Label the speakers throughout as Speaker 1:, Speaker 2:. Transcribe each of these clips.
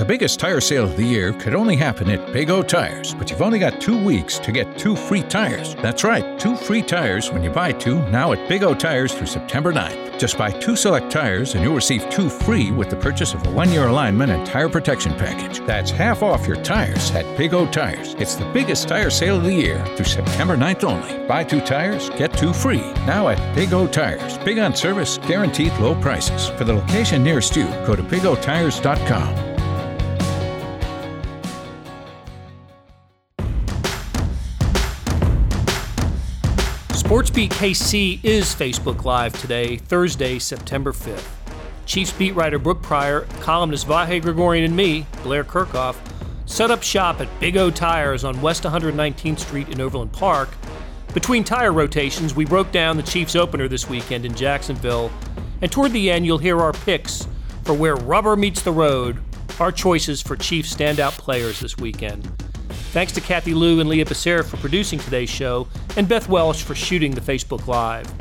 Speaker 1: The biggest tire sale of the year could only happen at Big O Tires, but you've only got two weeks to get two free tires. That's right, two free tires when you buy two now at Big O Tires through September 9th. Just buy two select tires and you'll receive two free with the purchase of a one year alignment and tire protection package. That's half off your tires at Big O Tires. It's the biggest tire sale of the year through September 9th only. Buy two tires, get two free. Now at Big O Tires. Big on service, guaranteed low prices. For the location nearest you, go to bigotires.com.
Speaker 2: SportsBeat KC is Facebook Live today, Thursday, September 5th. Chiefs beat writer Brooke Pryor, columnist Vahe Gregorian, and me, Blair Kerkhoff, set up shop at Big O Tires on West 119th Street in Overland Park. Between tire rotations, we broke down the Chiefs opener this weekend in Jacksonville, and toward the end, you'll hear our picks for where rubber meets the road, our choices for Chiefs standout players this weekend. Thanks to Kathy Liu and Leah Becerra for producing today's show, and Beth Welsh for shooting the Facebook Live.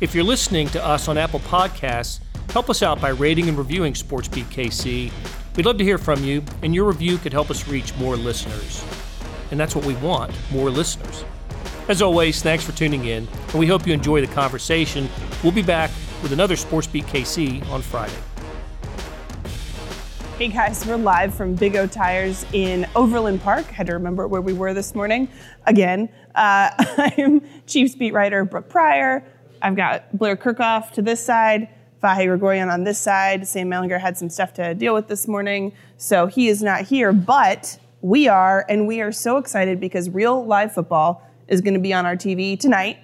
Speaker 2: If you're listening to us on Apple Podcasts, help us out by rating and reviewing SportsBeat KC. We'd love to hear from you, and your review could help us reach more listeners. And that's what we want more listeners. As always, thanks for tuning in, and we hope you enjoy the conversation. We'll be back with another SportsBeat KC on Friday.
Speaker 3: Hey guys, we're live from Big O Tires in Overland Park. Had to remember where we were this morning. Again, uh, I'm Chiefs beat writer Brooke Pryor. I've got Blair Kerkhoff to this side, Vahe Gregorian on this side. Sam Mellinger had some stuff to deal with this morning, so he is not here, but we are, and we are so excited because real live football is going to be on our TV tonight.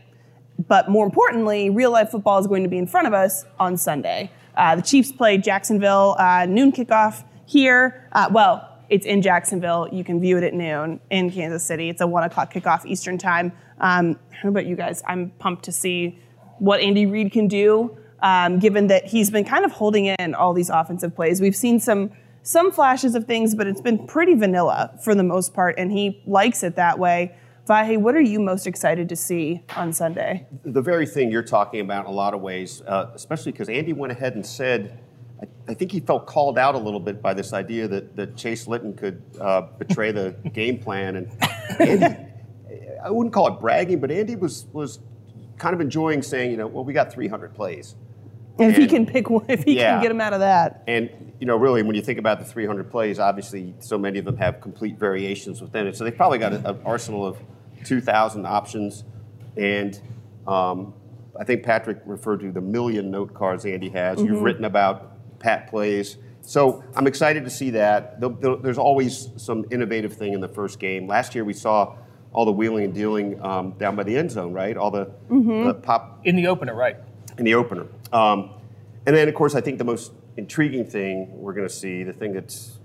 Speaker 3: But more importantly, real life football is going to be in front of us on Sunday. Uh, the Chiefs play Jacksonville uh, noon kickoff here. Uh, well, it's in Jacksonville. You can view it at noon in Kansas City. It's a one o'clock kickoff Eastern time. Um, how about you guys? I'm pumped to see what Andy Reid can do, um, given that he's been kind of holding in all these offensive plays. We've seen some some flashes of things, but it's been pretty vanilla for the most part, and he likes it that way. Vahe, what are you most excited to see on Sunday?
Speaker 4: The very thing you're talking about in a lot of ways, uh, especially because Andy went ahead and said, I, I, think he felt called out a little bit by this idea that, that Chase Litton could uh, betray the game plan. And Andy, I wouldn't call it bragging, but Andy was, was kind of enjoying saying, you know, well, we got 300 plays.
Speaker 3: And, if he can pick one, if he yeah. can get him out of that.
Speaker 4: And, you know, really, when you think about the 300 plays, obviously so many of them have complete variations within it. So they've probably got an arsenal of 2,000 options. And um, I think Patrick referred to the million note cards Andy has. Mm-hmm. You've written about Pat plays. So I'm excited to see that. There's always some innovative thing in the first game. Last year we saw all the wheeling and dealing um, down by the end zone, right? All the, mm-hmm. the, pop
Speaker 2: in the opener, right?
Speaker 4: In the opener, um, and then of course I think the most intriguing thing we're going to see, the thing that's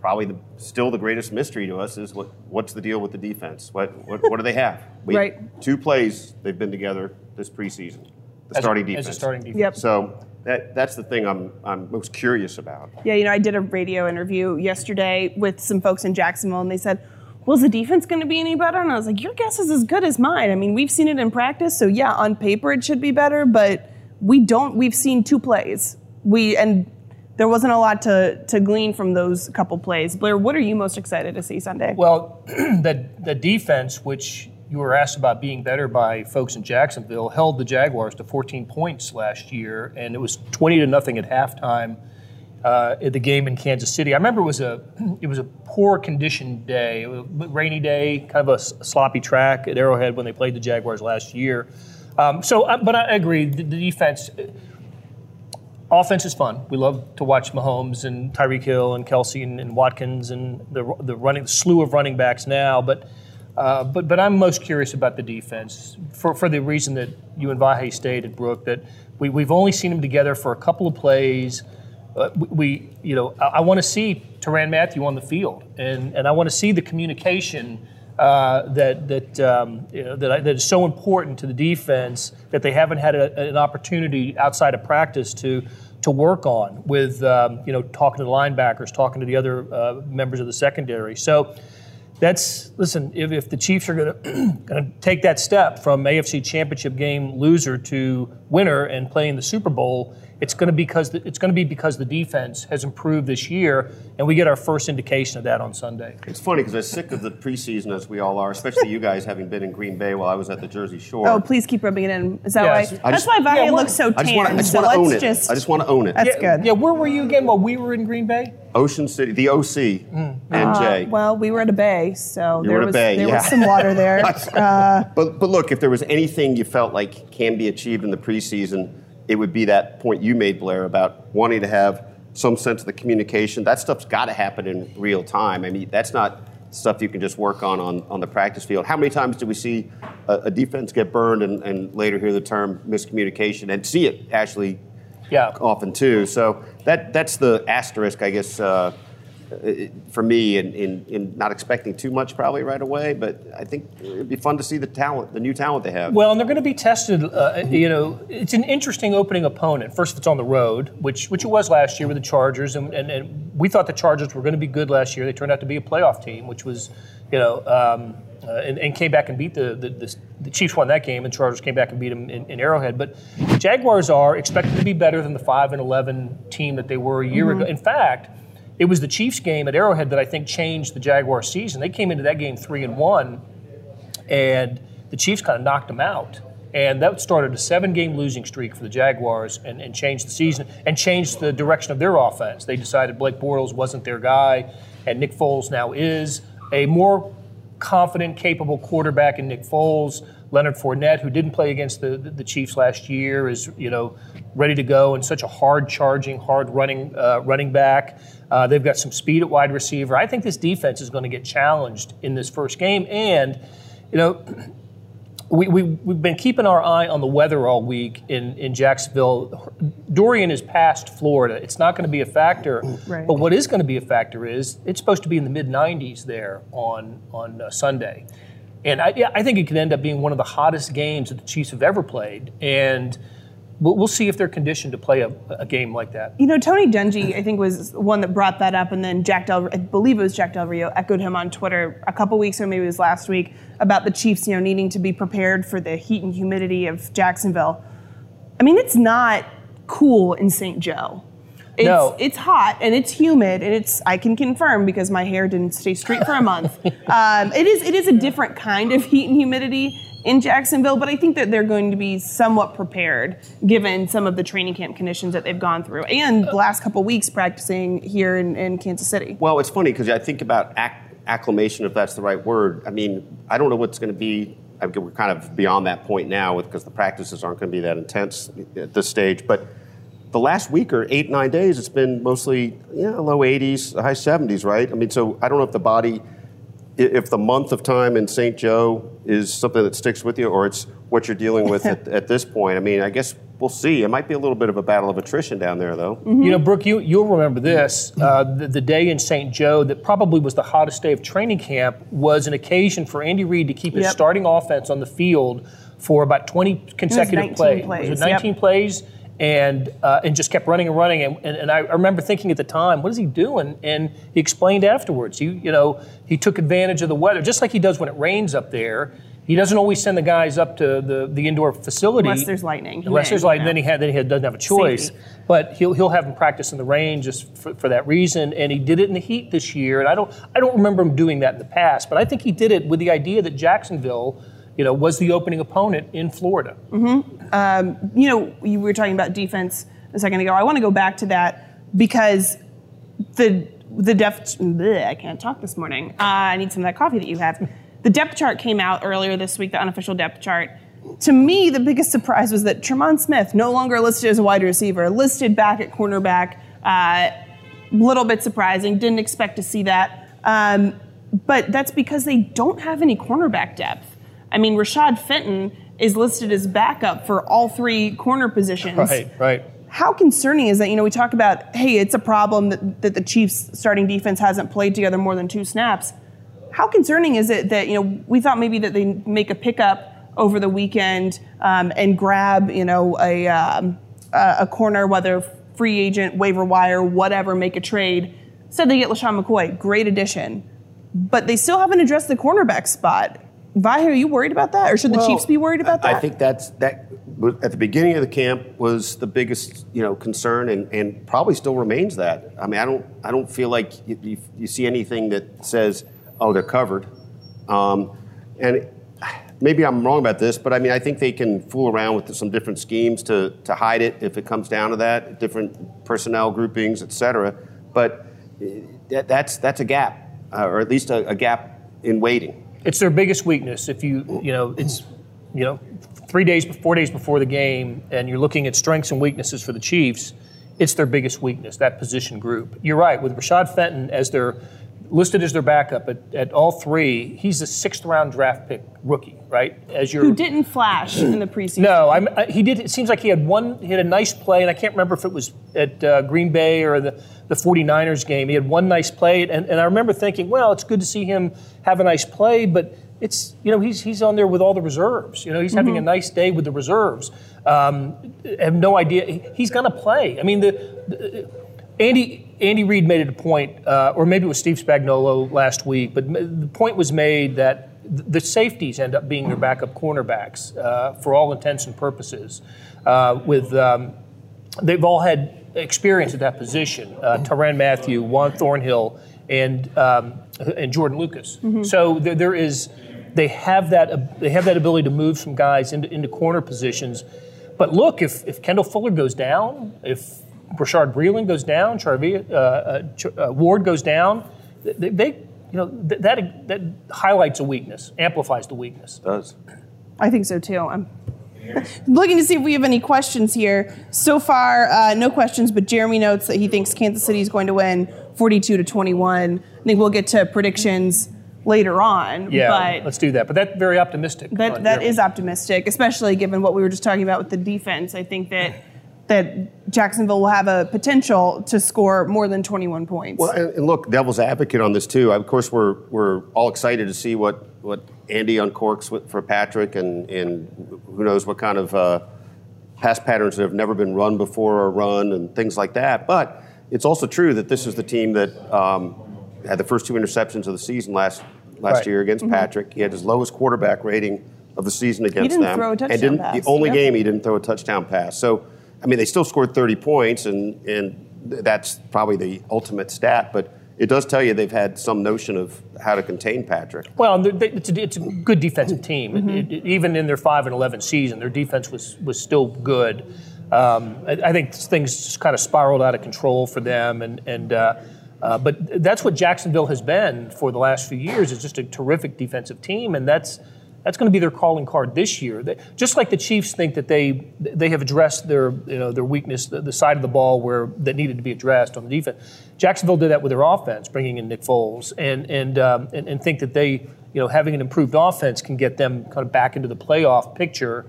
Speaker 4: probably the, still the greatest mystery to us is what, what's the deal with the defense? What, what, what do they have?
Speaker 3: We, right.
Speaker 4: Two plays they've been together this preseason. The as starting a, defense.
Speaker 2: As a starting defense.
Speaker 3: Yep.
Speaker 4: So that, that's the thing I'm, I'm most curious about.
Speaker 3: Yeah, you know, I did a radio interview yesterday with some folks in Jacksonville, and they said, was the defense going to be any better? And I was like, your guess is as good as mine. I mean, we've seen it in practice, so yeah, on paper it should be better, but we don't. We've seen two plays. We and there wasn't a lot to, to glean from those couple plays. Blair, what are you most excited to see Sunday?
Speaker 2: Well, the, the defense, which you were asked about being better by folks in Jacksonville, held the Jaguars to 14 points last year, and it was 20 to nothing at halftime uh, at the game in Kansas City. I remember it was a it was a poor conditioned day, a rainy day, kind of a sloppy track at Arrowhead when they played the Jaguars last year. Um, so, uh, but I agree, the, the defense offense is fun. We love to watch Mahomes and Tyreek Hill and Kelce and, and, Watkins and the the running the slew of running backs now. But uh, but but I'm most curious about the defense for for the reason that you and Vahe stated, Brooke, that we we've only seen them together for a couple of plays. Uh, we, we, you know I, I want to see Tyrann Mathieu on the field and and I want to see the communication. Uh, that that um, you know, that, that is so important to the defense that they haven't had a, an opportunity outside of practice to to work on with um, you know talking to the linebackers, talking to the other uh, members of the secondary. So that's listen. If, if the Chiefs are going to take that step from AFC Championship game loser to winner and playing the Super Bowl, it's going to because the, it's going to be because the defense has improved this year, and we get our first indication of that on Sunday.
Speaker 4: It's funny because I'm sick of the preseason as we all are, especially you guys having been in Green Bay while I was at the Jersey Shore.
Speaker 3: Oh, please keep rubbing it in. Is that
Speaker 2: Yes.
Speaker 3: why?
Speaker 2: I
Speaker 3: That's
Speaker 4: just-
Speaker 3: why Vahe
Speaker 2: Yeah,
Speaker 3: looks so
Speaker 4: I just want to.
Speaker 3: tan.
Speaker 4: I just want to
Speaker 3: let's
Speaker 4: own it.
Speaker 3: just.
Speaker 4: I just want to own it.
Speaker 3: That's
Speaker 2: yeah,
Speaker 3: good.
Speaker 2: Yeah, where were you again while we were in Green Bay?
Speaker 4: Ocean City, the OC, and Jay.
Speaker 3: Uh, well, we were at a bay, so
Speaker 4: You
Speaker 3: there
Speaker 4: were at a
Speaker 3: was
Speaker 4: bay,
Speaker 3: there
Speaker 4: yeah.
Speaker 3: was some water there. uh,
Speaker 4: But but look, if there was anything you felt like can be achieved in the preseason, it would be that point you made, Blair, about wanting to have some sense of the communication. That stuff's got to happen in real time. I mean, that's not stuff you can just work on on, on the practice field. How many times do we see a, a defense get burned and, and later hear the term miscommunication and see it actually
Speaker 2: Yeah.
Speaker 4: often too? So that that's the asterisk, I guess. Uh, uh, for me, in, in, in not expecting too much probably right away, but I think it'd be fun to see the talent, the new talent they have.
Speaker 2: Well, and they're going to be tested. Uh, you know, it's an interesting opening opponent. First, if it's on the road, which which it was last year with the Chargers, and, and, and we thought the Chargers were going to be good last year. They turned out to be a playoff team, which was, you know, um, uh, and, and came back and beat the, the the the Chiefs won that game, and Chargers came back and beat them in, in Arrowhead. But Jaguars are expected to be better than the five and eleven team that they were a year ago. In fact. It was the Chiefs game at Arrowhead that I think changed the Jaguar season. They came into that game three and one, and the Chiefs kind of knocked them out. And that started a seven game losing streak for the Jaguars and, and changed the season and changed the direction of their offense. They decided Blake Bortles wasn't their guy, and Nick Foles now is a more confident, capable quarterback in Nick Foles. Leonard Fournette, who didn't play against the, the, Chiefs last year, is you know ready to go and such a hard charging, hard running uh, running back. Uh, they've got some speed at wide receiver. I think this defense is going to get challenged in this first game, and you know we, we, we've been keeping our eye on the weather all week in, in Jacksonville. Dorian is past Florida. It's not going to be a factor.
Speaker 3: Right.
Speaker 2: But what is going to be a factor is it's supposed to be in the mid 90s there on, on uh, Sunday. And I, yeah, I think it could end up being one of the hottest games that the Chiefs have ever played. And we'll, we'll see if they're conditioned to play a, a game like that.
Speaker 3: You know, Tony Dungy, I think, was one that brought that up, and then Jack Del, I believe it was Jack Del Rio, echoed him on Twitter a couple weeks or maybe it was last week about the Chiefs, you know, needing to be prepared for the heat and humidity of Jacksonville. I mean, it's not cool in St. Joe. It's,
Speaker 2: No.
Speaker 3: it's hot and it's humid and it's I can confirm because my hair didn't stay straight for a month. um, it is it is a different kind of heat and humidity in Jacksonville, but I think that they're going to be somewhat prepared given some of the training camp conditions that they've gone through and the last couple weeks practicing here in, in Kansas City.
Speaker 4: Well, it's funny because I think about acc- acclimation, if that's the right word. I mean, I don't know what's going to be. I mean, we're kind of beyond that point now because the practices aren't going to be that intense at this stage. But the last week or eight, nine days, it's been mostly you know, low 80s, high 70s, right? I mean, so I don't know if the body, if the month of time in St. Joe is something that sticks with you or it's what you're dealing with at, at this point. I mean, I guess we'll see. It might be a little bit of a battle of attrition down there, though.
Speaker 2: You know, Brooke, you, you'll remember this. Uh, the, the day in St. Joe that probably was the hottest day of training camp was an occasion for Andy Reid to keep his
Speaker 3: Yep.
Speaker 2: starting offense on the field for about 20 consecutive
Speaker 3: 19
Speaker 2: plays.
Speaker 3: plays,
Speaker 2: Was it 19 plays? And, uh, and just kept running and running. And, and, and I remember thinking at the time, what is he doing? And he explained afterwards. He, you know, he took advantage of the weather, just like he does when it rains up there. He doesn't always send the guys up to the, the indoor facility.
Speaker 3: Unless there's lightning.
Speaker 2: Unless there's lightning, then he had then he had, doesn't have a choice.
Speaker 3: Safety.
Speaker 2: But he'll he'll have him practice in the rain just for, for that reason. And he did it in the heat this year. And I don't I don't remember him doing that in the past. But I think he did it with the idea that Jacksonville, you know, was the opening opponent in Florida.
Speaker 3: you know, you were talking about defense a second ago. I want to go back to that because the the depth. bleh, I can't talk this morning. Uh, I need some of that coffee that you have. The depth chart came out earlier this week. The unofficial depth chart. To me, the biggest surprise was that Tremon Smith, no longer listed as a wide receiver, listed back at cornerback. A little bit surprising. Didn't expect to see that. Um, but that's because they don't have any cornerback depth. I mean, Rashad Fenton is listed as backup for all three corner positions.
Speaker 2: Right, right.
Speaker 3: How concerning is that? You know, we talk about, hey, it's a problem that, that the Chiefs starting defense hasn't played together more than two snaps. How concerning is it that, you know, we thought maybe that they make a pickup over the weekend um, and grab, you know, a, um, a a corner, whether free agent, waiver wire, whatever, make a trade. Said they get LeSean McCoy, great addition. But they still haven't addressed the cornerback spot. Vahe, are you worried about that? Or should the Chiefs be worried about that?
Speaker 4: I think that's that at the beginning of the camp was the biggest you know concern and, and probably still remains that. I mean, I don't I don't feel like you, you, you see anything that says oh they're covered, um, and maybe I'm wrong about this, but I mean I think they can fool around with some different schemes to to hide it if it comes down to that, different personnel groupings, et cetera. But that, that's that's a gap, uh, or at least a, a gap in waiting.
Speaker 2: It's their biggest weakness. If you you know it's you know three days, four days before the game, and you're looking at strengths and weaknesses for the Chiefs, it's their biggest weakness, that position group. You're right, with Rashad Fenton as their listed as their backup at, at all three, he's a sixth round draft pick rookie, right?
Speaker 3: As your who didn't flash in the preseason.
Speaker 2: No, I'm, I, he did. It seems like he had one. He had a nice play, and I can't remember if it was at uh, Green Bay or the the 49ers game. He had one nice play, and, and I remember thinking, well, it's good to see him have a nice play, but it's you know he's he's on there with all the reserves. You know he's mm-hmm. having a mm-hmm. nice day with the reserves. Um, I have no idea he's going to play. I mean the, the, Andy Andy Reid made it a point, uh, or maybe it was Steve Spagnuolo last week, but the point was made that the safeties end up being their backup cornerbacks uh, for all intents and purposes. Uh, with um, they've all had experience at that position. Uh, Tyrann Mathieu, Juan Thornhill, and um, and Jordan Lucas. Mm-hmm. So there, there is they have that they have that ability to move some guys into, into corner positions. But look, if, if Kendall Fuller goes down, if Bashaud Breeland goes down, Charvia, uh, uh, uh, Ward goes down, they, they you know th- that that highlights a weakness, amplifies the weakness.
Speaker 4: It does.
Speaker 3: I think so too. I'm looking to see if we have any questions here. So far, uh, no questions, but Jeremy notes that he thinks Kansas City is going to win 42 to 21. I think we'll get to predictions later on.
Speaker 2: Yeah, but let's do that. But that's very optimistic.
Speaker 3: That that is optimistic, especially given what we were just talking about with the defense. I think that that Jacksonville will have a potential to score more than 21 points.
Speaker 4: Well, and, and look, devil's advocate on this too. Of course, we're we're all excited to see what what Andy uncorks for Patrick, and and who knows what kind of uh, pass patterns that have never been run before or run and things like that. But it's also true that this is the team that um, had the first two interceptions of the season last last right. year against mm-hmm. Patrick. He had his lowest quarterback rating of the season against
Speaker 3: he didn't
Speaker 4: them.
Speaker 3: Throw a touchdown and didn't, pass.
Speaker 4: The only yep. game he didn't throw a touchdown pass. So, I mean, they still scored 30 points, and and that's probably the ultimate stat. But it does tell you they've had some notion of how to contain Patrick.
Speaker 2: Well, it's a, it's a good defensive team. Mm-hmm. It, it, even in their five and eleven season, their defense was was still good. Um, I, I, think things just kind of spiraled out of control for them, and and. Uh, uh, but that's what Jacksonville has been for the last few years. It's just a terrific defensive team, and that's that's going to be their calling card this year. They, just like the Chiefs think that they they have addressed their you know their weakness, the, the, side of the ball where that needed to be addressed on the defense. Jacksonville did that with their offense, bringing in Nick Foles, and and um, and, and think that they you know having an improved offense can get them kind of back into the playoff picture.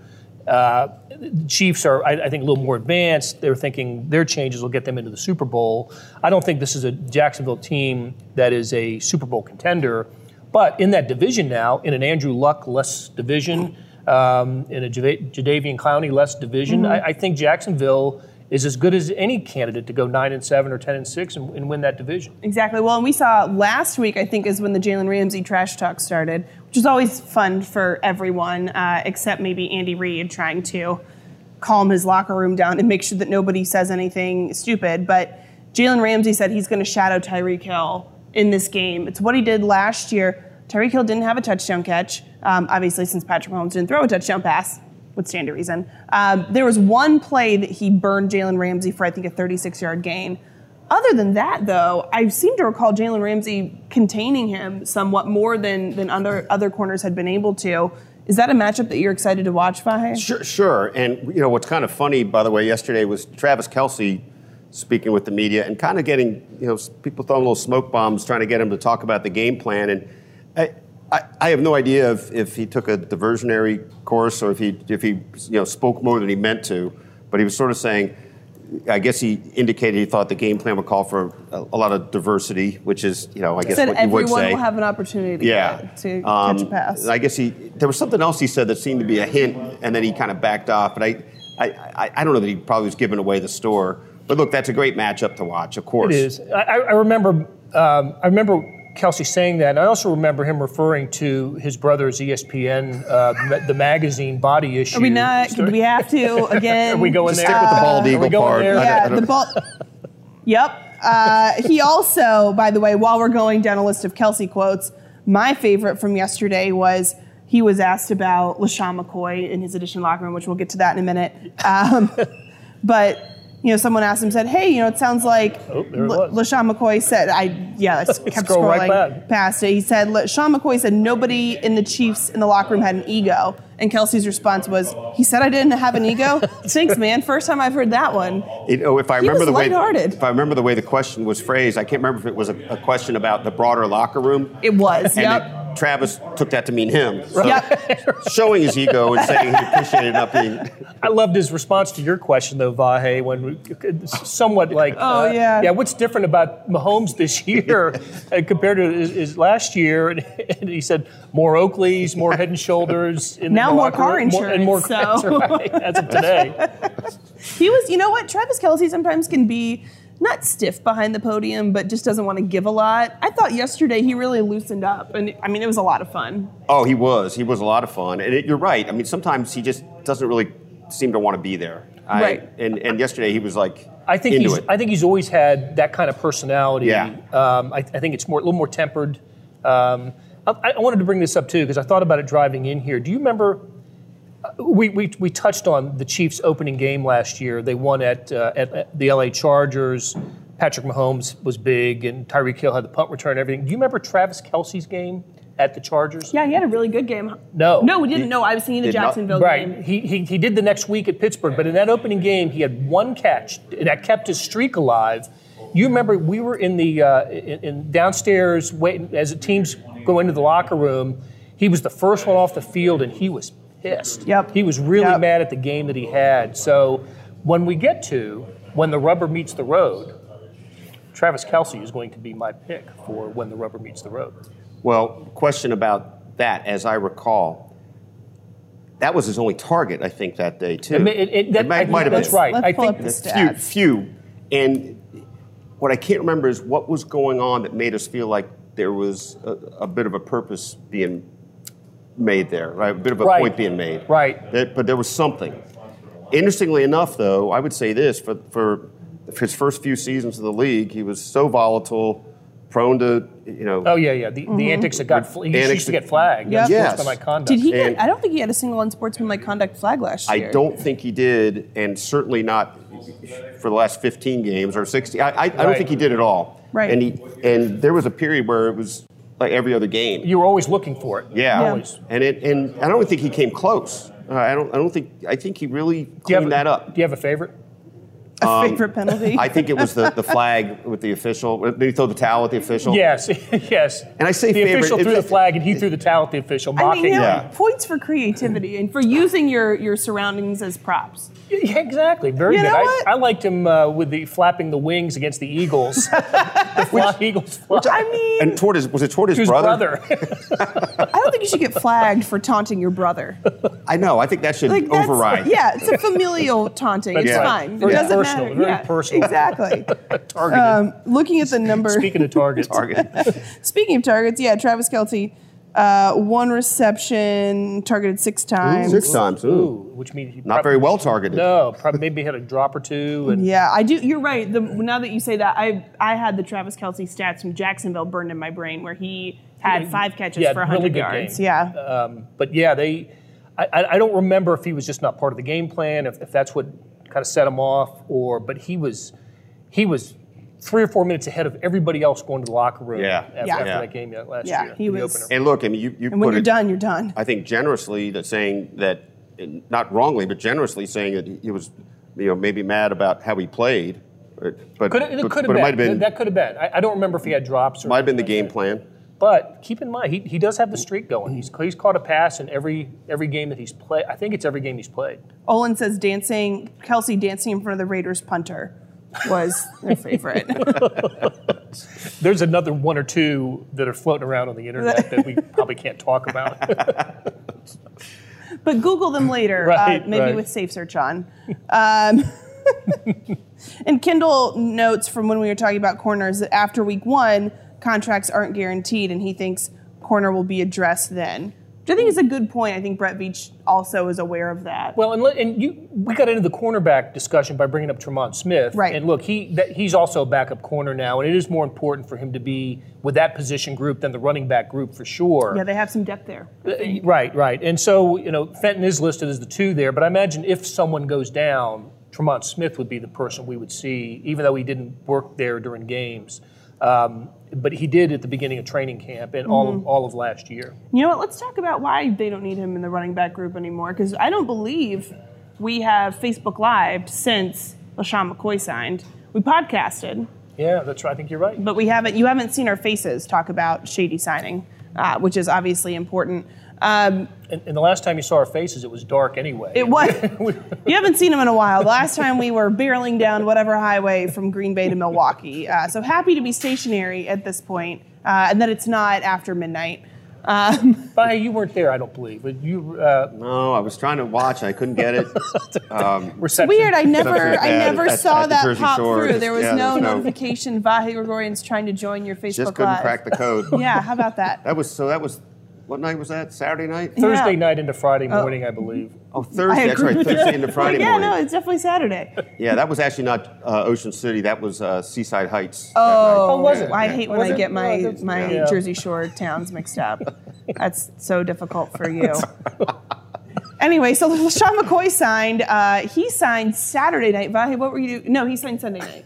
Speaker 2: Uh, the Chiefs are, I, I, think, a little more advanced. They're thinking their changes will get them into the Super Bowl. I don't think this is a Jacksonville team that is a Super Bowl contender. But in that division now, in an Andrew Luck less division, um, in a Jadeveon Clowney less division, mm-hmm. I, I, think Jacksonville is as good as any candidate to go nine and seven or ten and six and, and, win that division.
Speaker 3: Exactly. Well, and we saw last week, I think, is when the Jalen Ramsey trash talk started, which is always fun for everyone, uh, except maybe Andy Reid trying to calm his locker room down and make sure that nobody says anything stupid. But Jalen Ramsey said he's going to shadow Tyreek Hill in this game. It's what he did last year. Tyreek Hill didn't have a touchdown catch, um, obviously, since Patrick Mahomes didn't throw a touchdown pass, with standard reason. Um, there was one play that he burned Jalen Ramsey for, I think, a 36 yard gain. Other than that, though, I seem to recall Jalen Ramsey containing him somewhat more than, than other, other corners had been able to. Is that a matchup that you're excited to watch, Vahe?
Speaker 4: Sure, sure. And you know what's kind of funny, by the way, yesterday was Travis Kelce speaking with the media and kind of getting you know people throwing little smoke bombs, trying to get him to talk about the game plan. And I, I, I have no idea if, if he took a diversionary course or if he if he you know spoke more than he meant to. But he was sort of saying I guess he indicated he thought the game plan would call for a, a lot of diversity, which is, you know, I guess what you would say.
Speaker 3: Everyone will have an opportunity to,
Speaker 4: yeah.
Speaker 3: get, to um, catch a pass.
Speaker 4: I guess he there was something else he said that seemed to be a hint, and then he kind of backed off. But I, I, I don't know that he probably was giving away the store. But look, that's a great matchup to watch, of course.
Speaker 2: It is. I, I remember, um, I remember Kelce saying that. And I also remember him referring to his brother's ESPN, uh, the magazine body issue.
Speaker 3: Are we not? Do we have to again?
Speaker 2: Are we going
Speaker 4: Just
Speaker 2: there?
Speaker 4: stick with the bald eagle
Speaker 2: going
Speaker 4: part.
Speaker 2: there?
Speaker 4: I don't-
Speaker 3: Yeah, the ball. yep. Uh, he also, by the way, while we're going down a list of Kelce quotes, my favorite from yesterday was he was asked about LeSean McCoy in his edition locker room, which we'll get to that in a minute. Um, but you know, someone asked him, said, "Hey, you know, it sounds like
Speaker 2: Oh, there it
Speaker 3: La-
Speaker 2: was.
Speaker 3: LeSean McCoy said, I yeah, I s- kept
Speaker 2: Scroll right
Speaker 3: scrolling
Speaker 2: back.
Speaker 3: past it. He said, LeSean McCoy said nobody in the Chiefs in the locker room had an ego, and Kelce's response was, he said I didn't have an ego. Thanks, man. First time I've heard that one.
Speaker 4: You know, if I
Speaker 3: He
Speaker 4: remember the way if I remember the way the question was phrased, I can't remember if it was a, a question about the broader locker room.
Speaker 3: It was. yep.
Speaker 4: it- Travis took that to mean him. So
Speaker 3: Yep.
Speaker 4: showing his ego and saying he appreciated not being.
Speaker 2: I loved his response to your question, though, Vahe, when we, somewhat like,
Speaker 3: Oh,
Speaker 2: uh,
Speaker 3: yeah.
Speaker 2: yeah, what's different about Mahomes this year uh, compared to his, his last year? And, and he said more Oakleys, more Head and Shoulders. In
Speaker 3: Now
Speaker 2: the
Speaker 3: more
Speaker 2: locker
Speaker 3: car
Speaker 2: room, and more
Speaker 3: insurance, so.
Speaker 2: that's right, as of today.
Speaker 3: He was, you know what? Travis Kelce sometimes can be not stiff behind the podium, but just doesn't want to give a lot. I thought yesterday he really loosened up, and I mean, it was a lot of fun.
Speaker 4: Oh, he was. He was a lot of fun, and it, you're right. I mean, sometimes he just doesn't really seem to want to be there. I-
Speaker 3: Right.
Speaker 4: And and yesterday he was like
Speaker 2: I think
Speaker 4: into
Speaker 2: he's.
Speaker 4: it.
Speaker 2: I think he's always had that kind of personality.
Speaker 4: Yeah.
Speaker 2: Um, I, I think it's more a little more tempered. Um, I, I wanted to bring this up too because I thought about it driving in here. Do you remember? We, we, we touched on the Chiefs' opening game last year. They won at, uh, at, at the LA Chargers. Patrick Mahomes was big, and Tyreek Hill had the punt return and everything. Do you remember Travis Kelce's game at the Chargers?
Speaker 3: Yeah, he had a really good game.
Speaker 2: No.
Speaker 3: No, we didn't. No, I was thinking the
Speaker 4: Did not-
Speaker 3: Jacksonville
Speaker 2: Right.
Speaker 3: game.
Speaker 2: He, he, he did the next week at Pittsburgh, but in that opening game, he had one catch that kept his streak alive. You remember we were in the uh, in, in downstairs waiting as the teams go into the locker room. He was the first one off the field, and he was pissed.
Speaker 3: Yep.
Speaker 2: He was really
Speaker 3: Yep.
Speaker 2: mad at the game that he had. So when we get to when the rubber meets the road, Travis Kelce is going to be my pick for when the rubber meets the road.
Speaker 4: Well, question about that, as I recall, that was his only target, I think, that day too.
Speaker 2: It it- it- that-
Speaker 4: might,
Speaker 2: I-
Speaker 4: might have
Speaker 2: that's
Speaker 4: been.
Speaker 2: right.
Speaker 3: Let's
Speaker 2: I
Speaker 3: pull
Speaker 2: think
Speaker 3: up the
Speaker 4: few,
Speaker 3: stats.
Speaker 4: few. And what I can't remember is what was going on that made us feel like there was a, a bit of a purpose being made there, right? A bit of a
Speaker 2: Right.
Speaker 4: point being made.
Speaker 2: Right.
Speaker 4: That- but there was something. Interestingly enough, though, I would say this for, for his first few seasons in the league, he was so volatile, prone to, you know.
Speaker 2: Oh yeah, yeah. The, the mm-hmm. antics that got fl- he used to get flagged.
Speaker 3: Yeah.
Speaker 4: Yes.
Speaker 2: Unsportsmanlike conduct.
Speaker 3: Did he get?
Speaker 4: And-
Speaker 3: I don't think he had a single unsportsmanlike conduct flag last year.
Speaker 4: I don't think he did, and certainly not for the last 15 games or 60. I, I, I don't
Speaker 2: Right.
Speaker 4: think he did at all.
Speaker 3: Right.
Speaker 4: And he and there was a period where it was like every other game.
Speaker 2: You were always looking for it.
Speaker 4: yeah.
Speaker 3: Yeah.
Speaker 2: Always.
Speaker 4: And it and I don't think he came close. Uh, I don't. I don't think. I think he really
Speaker 2: Do you have
Speaker 4: cleaned
Speaker 2: a-
Speaker 4: that up.
Speaker 2: Do you have a favorite?
Speaker 3: A favorite penalty.
Speaker 4: I think it was the, the flag with the official. Did he throw the towel at the official?
Speaker 2: Yes, yes.
Speaker 4: And I say
Speaker 2: the
Speaker 4: favorite-
Speaker 2: official
Speaker 4: it-
Speaker 2: threw the flag and he threw the towel at the official,
Speaker 3: I mean, you know,
Speaker 2: him.
Speaker 4: Yeah.
Speaker 3: points for creativity and for using your your surroundings as props.
Speaker 2: Yeah, exactly. Very
Speaker 3: You
Speaker 2: good.
Speaker 3: know
Speaker 2: I,
Speaker 3: what?
Speaker 2: I liked him uh, with the flapping the wings against the Eagles. the fly, Eagles fly.
Speaker 3: I mean,
Speaker 4: And toward his was it toward his,
Speaker 2: his
Speaker 4: brother?
Speaker 2: brother.
Speaker 3: I don't think you should get flagged for taunting your brother.
Speaker 4: I know. I think that should
Speaker 3: Like
Speaker 4: override.
Speaker 3: Yeah, it's a familial taunting.
Speaker 2: That's
Speaker 3: it's
Speaker 4: right.
Speaker 3: fine.
Speaker 2: Very
Speaker 3: it doesn't
Speaker 2: personal,
Speaker 3: matter.
Speaker 2: very
Speaker 3: yeah,
Speaker 2: personal.
Speaker 3: Exactly.
Speaker 2: Targeted.
Speaker 3: Um, looking at the number.
Speaker 2: Speaking of targets.
Speaker 4: Target.
Speaker 3: Speaking of targets, yeah, Travis Kelce, uh, one reception, targeted six times.
Speaker 4: Six times. Ooh.
Speaker 2: Ooh, which means he
Speaker 4: Not
Speaker 2: prob-
Speaker 4: very well targeted.
Speaker 2: No, probably maybe had a drop or two. And
Speaker 3: Yeah, I do. You're right. The, now that you say that, I I had the Travis Kelce stats from Jacksonville burned in my brain, where he had five catches
Speaker 2: Yeah,
Speaker 3: for
Speaker 2: really
Speaker 3: 100
Speaker 2: good
Speaker 3: yards.
Speaker 2: game.
Speaker 3: Yeah,
Speaker 2: Um, but yeah, they. I, I I don't remember if he was just not part of the game plan, if, if that's what kind of set him off, or but he was, he was three or four minutes ahead of everybody else going to the locker room.
Speaker 4: Yeah.
Speaker 2: After,
Speaker 3: Yeah.
Speaker 2: after
Speaker 4: Yeah.
Speaker 2: that game last
Speaker 3: Yeah,
Speaker 2: year.
Speaker 3: he was-
Speaker 2: opener.
Speaker 4: And look, I mean, you, you
Speaker 3: and when you're
Speaker 4: it,
Speaker 3: done, you're done.
Speaker 4: I think generously that saying that, not wrongly, but generously saying that he was, you know, maybe mad about how he played. But, but,
Speaker 2: Could it, it could have been.
Speaker 4: it might have been,
Speaker 2: That could have been. I, I don't remember if he had drops or
Speaker 4: might have been the
Speaker 2: anything
Speaker 4: game
Speaker 2: like
Speaker 4: plan.
Speaker 2: But keep in mind, he, he does have the streak going. He's he's caught a pass in every every game that he's played. I think it's every game he's played.
Speaker 3: Olin says dancing, Kelce dancing in front of the Raiders punter was their favorite.
Speaker 2: There's another one or two that are floating around on the internet that we probably can't talk about.
Speaker 3: but Google them later,
Speaker 2: Right,
Speaker 3: uh, maybe
Speaker 2: right.
Speaker 3: with Safe Search on. Um, And Kendall notes from when we were talking about corners that after week one, contracts aren't guaranteed, and he thinks corner will be addressed then. Which I think is a good point. I think Brett Veach also is aware of that.
Speaker 2: Well, and, and you, we got into the cornerback discussion by bringing up Tremon Smith.
Speaker 3: Right.
Speaker 2: And look, he that, he's also a backup corner now, and it is more important for him to be with that position group than the running back group for sure.
Speaker 3: yeah, they have some depth there.
Speaker 2: Uh, Right, right. And so, you know, Fenton is listed as the two there, but I imagine if someone goes down, Tremon Smith would be the person we would see, even though he didn't work there during games. Um, but he did at the beginning of training camp and all, of, all of last year.
Speaker 3: You know what? Let's talk about why they don't need him in the running back group anymore. Because I don't believe we have Facebook Live since LeSean McCoy signed. We podcasted,
Speaker 2: Yeah, that's right. I think you're right.
Speaker 3: but we haven't. You haven't seen our faces talk about Shady signing, uh, which is obviously important. Um,
Speaker 2: And, and the last time you saw our faces, it was dark anyway.
Speaker 3: it was. you haven't seen them in a while. The last time we were barreling down whatever highway from Green Bay to Milwaukee. Uh, so happy to be stationary at this point, uh, and that it's not after midnight. Um,
Speaker 2: But hey, you weren't there, I don't believe. But you uh,
Speaker 4: No, I was trying to watch. I couldn't get it. Um,
Speaker 2: reception.
Speaker 3: Weird. I never, I never
Speaker 4: at-
Speaker 3: saw
Speaker 4: at the
Speaker 3: that
Speaker 4: Jersey
Speaker 3: pop
Speaker 4: Shore.
Speaker 3: through. There was
Speaker 4: Yeah,
Speaker 3: no
Speaker 4: there's no-
Speaker 3: notification. Vahe Gregorian's trying to join your Facebook
Speaker 4: just couldn't
Speaker 3: Live.
Speaker 4: crack the code.
Speaker 3: Yeah, how about that?
Speaker 4: That was so. That was what night was that? Saturday night?
Speaker 2: Thursday
Speaker 3: Yeah.
Speaker 2: night into Friday morning, I believe.
Speaker 4: Oh, Thursday. That's right. Thursday
Speaker 3: that.
Speaker 4: into Friday
Speaker 3: yeah,
Speaker 4: morning.
Speaker 3: Yeah, no, it's definitely Saturday.
Speaker 4: Yeah, that was actually not uh, Ocean City. That was uh, Seaside Heights.
Speaker 3: Oh,
Speaker 4: night.
Speaker 2: Oh, was it?
Speaker 3: I hate when
Speaker 2: Was
Speaker 3: I
Speaker 2: it?
Speaker 3: get my
Speaker 2: Oh, that's-
Speaker 3: my
Speaker 2: yeah.
Speaker 3: Jersey Shore towns mixed up. That's so difficult for you. Anyway, so LeSean McCoy signed. Uh, he signed Saturday night. Vahe, what were you doing? No, he signed Sunday night.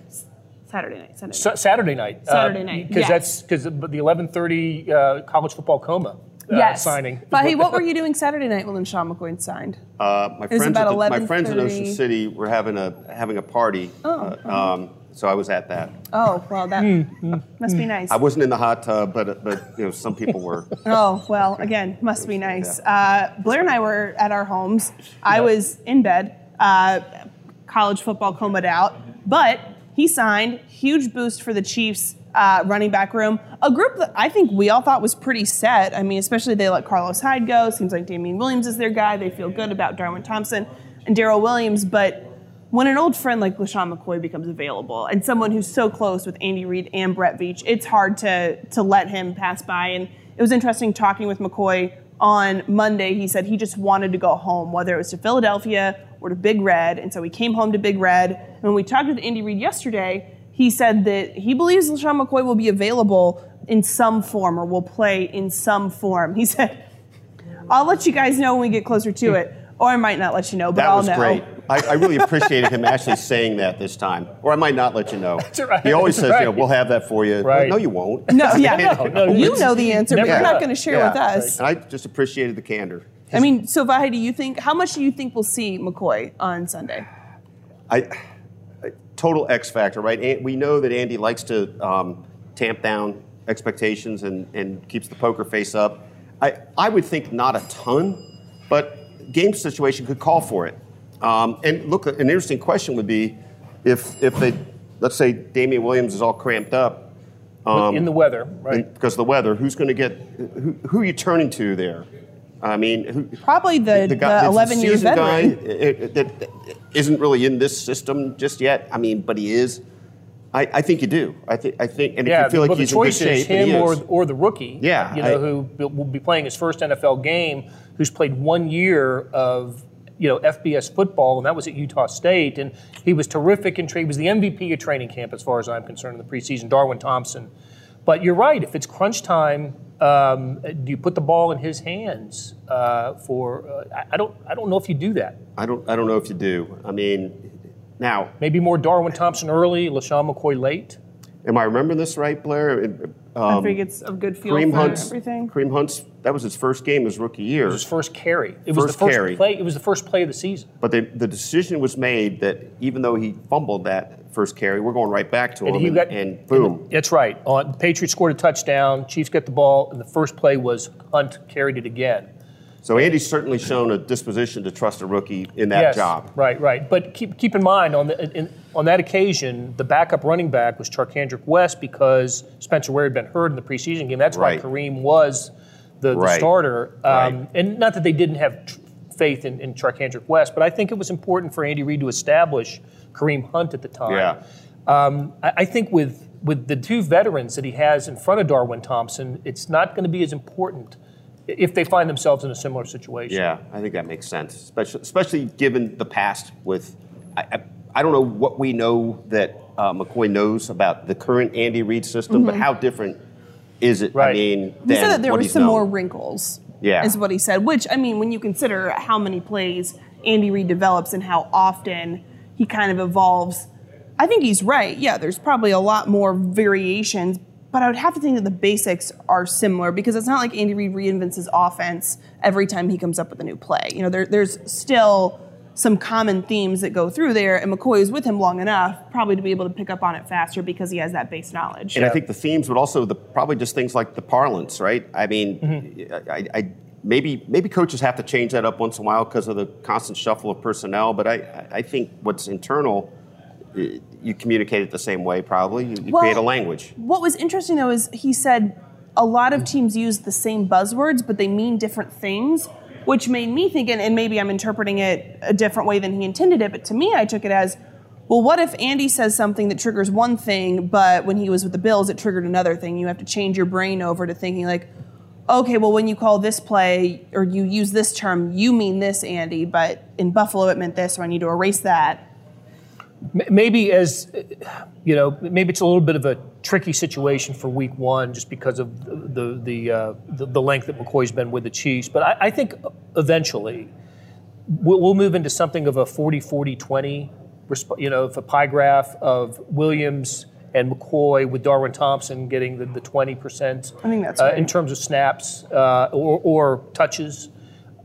Speaker 3: Saturday night. Sunday night.
Speaker 2: Saturday night.
Speaker 3: Saturday night,
Speaker 2: Because
Speaker 3: yes.
Speaker 2: that's because the 11:30 uh, college football coma uh,
Speaker 3: yes.
Speaker 2: signing.
Speaker 3: Vahe, what were you doing Saturday night when Sean McCoy signed?
Speaker 4: Uh, my
Speaker 3: was
Speaker 4: friends,
Speaker 3: about
Speaker 4: at the- my friends in Ocean City were having a having a party.
Speaker 3: Oh,
Speaker 4: uh, um, so I was at that.
Speaker 3: Oh, well, that must be nice.
Speaker 4: I wasn't in the hot tub, but but you know some people were.
Speaker 3: Oh, well, again, must be nice. Uh, Blair and I were at our homes. I was in bed, uh, college football combed out, but he signed, huge boost for the Chiefs uh, running back room. A group that I think we all thought was pretty set. I mean, especially they let Carlos Hyde go. Seems like Damien Williams is their guy. They feel good about Darwin Thompson and Darrel Williams, but when an old friend like LeSean McCoy becomes available and someone who's so close with Andy Reid and Brett Veach, it's hard to to let him pass by. And it was interesting talking with McCoy on Monday. He said he just wanted to go home, whether it was to Philadelphia or to Big Red. And so he came home to Big Red. And when we talked with Andy Reid yesterday, he said that he believes LeSean McCoy will be available in some form or will play in some form. He said, I'll let you guys know when we get closer to it. Or I might not let you know, but
Speaker 4: That
Speaker 3: I'll
Speaker 4: was
Speaker 3: know.
Speaker 4: great. I, I really appreciated him actually saying that this time. Or I might not let you know.
Speaker 2: right.
Speaker 4: He always
Speaker 2: That's
Speaker 4: says, you know, we'll have that for you.
Speaker 2: Right.
Speaker 4: No, you won't.
Speaker 3: No, yeah,
Speaker 2: No, no,
Speaker 3: you know the answer, but you're not going to share
Speaker 4: Yeah.
Speaker 3: with us.
Speaker 4: And I just appreciated the candor.
Speaker 3: I mean, so Vahe, do you think how much do you think we'll see McCoy on Sunday?
Speaker 4: I, I- total X factor, right? An- We know that Andy likes to um, tamp down expectations and, and keeps the poker face up. I, I would think not a ton, but game situation could call for it. Um, and look, an interesting question would be if if they, let's say Damien Williams is all cramped up
Speaker 2: in the weather, right?
Speaker 4: because of the weather, who's going to get who, who are you turning to there? I mean, who,
Speaker 3: Probably the, the,
Speaker 4: guy-
Speaker 3: 11 year
Speaker 4: seasoned guy
Speaker 3: veteran.
Speaker 4: uh, uh, that isn't really in this system just yet. I mean, but he is. I, I think you do. I think. I think, and
Speaker 2: Yeah,
Speaker 4: if you feel like he's in good shape,
Speaker 2: is
Speaker 4: and he
Speaker 2: him or, or the rookie.
Speaker 4: Yeah,
Speaker 2: you know,
Speaker 4: I-
Speaker 2: who will be playing his first NFL game, who's played one year of you know FBS football, and that was at Utah State, and he was terrific in trade. He was the MVP of training camp, as far as I'm concerned, in the preseason. Darwin Thompson. But you're right. If it's crunch time, um, do you put the ball in his hands? Uh, for uh, I, don't. I don't know if you do that.
Speaker 4: I don't. I don't know if you do. I mean, now,
Speaker 2: Maybe more Darwin Thompson early, LaShawn McCoy late.
Speaker 4: am I remembering this right, Blair?
Speaker 3: I
Speaker 4: Um,
Speaker 3: think it's a good feel
Speaker 4: Kareem
Speaker 3: for
Speaker 4: Hunt's
Speaker 3: everything.
Speaker 4: Kareem Hunt's that was his first game his rookie year.
Speaker 2: His first carry. It was
Speaker 4: First
Speaker 2: the first
Speaker 4: carry.
Speaker 2: play. It was the first play of the season.
Speaker 4: But the, the decision was made that even though he fumbled that first carry, we're going right back to him,
Speaker 2: he
Speaker 4: and,
Speaker 2: got-
Speaker 4: and boom.
Speaker 2: That's right. On, the Patriots scored a touchdown. Chiefs get the ball, and the first play was Hunt carried it again.
Speaker 4: So Andy's certainly shown a disposition to trust a rookie in that
Speaker 2: yes,
Speaker 4: job.
Speaker 2: Right, right. But keep keep in mind on the in, on that occasion, the backup running back was Charcandrick West because Spencer Ware had been hurt in the preseason game. That's
Speaker 4: Right.
Speaker 2: why Kareem was the, the
Speaker 4: Right.
Speaker 2: starter. Um,
Speaker 4: Right.
Speaker 2: And not that they didn't have tr- faith in, in Charcandrick West, but I think it was important for Andy Reid to establish Kareem Hunt at the time.
Speaker 4: Yeah.
Speaker 2: Um, I, I think with with the two veterans that he has in front of Darwin Thompson, it's not going to be as important if they find themselves in a similar situation.
Speaker 4: Yeah, I think that makes sense, especially, especially given the past with. I, I, I don't know what we know that uh, McCoy knows about the current Andy Reid system, but how different is it? I
Speaker 2: Right.
Speaker 4: mean,
Speaker 3: He said that there were some
Speaker 4: known?
Speaker 3: more wrinkles.
Speaker 4: Yeah.
Speaker 3: Is what he said. Which I mean, when you consider how many plays Andy Reid develops and how often he kind of evolves, I think he's right. Yeah, there's probably a lot more variations, but I would have to think that the basics are similar because it's not like Andy Reid reinvents his offense every time he comes up with a new play. You know, there, there's still some common themes that go through there, and McCoy is with him long enough probably to be able to pick up on it faster because he has that base knowledge.
Speaker 4: And I think the themes would also the probably just things like the parlance, right? I mean,
Speaker 2: Mm-hmm.
Speaker 4: I, I, maybe maybe coaches have to change that up once in a while because of the constant shuffle of personnel. But I I think what's internal, Uh, you communicate it the same way. Probably you, you
Speaker 3: Well-
Speaker 4: create a language.
Speaker 3: What was interesting though is he said a lot of teams use the same buzzwords, but they mean different things, which made me think, and, and maybe I'm interpreting it a different way than he intended it, but to me, I took it as, well, what if Andy says something that triggers one thing, but when he was with the Bills, it triggered another thing? You have to change your brain over to thinking like, okay, well, when you call this play or you use this term, you mean this, Andy, but in Buffalo it meant this, so I need to erase that.
Speaker 2: Maybe as you know, maybe it's a little bit of a tricky situation for Week One, just because of the the uh, the, the length that McCoy's been with the Chiefs. But I, I think eventually we'll, we'll move into something of a 40-40-20, resp- you know, if a pie graph of Williams and McCoy with Darwin Thompson getting the, the 20%.
Speaker 3: I think that's
Speaker 2: uh,
Speaker 3: right.
Speaker 2: in terms of snaps uh, or, or touches.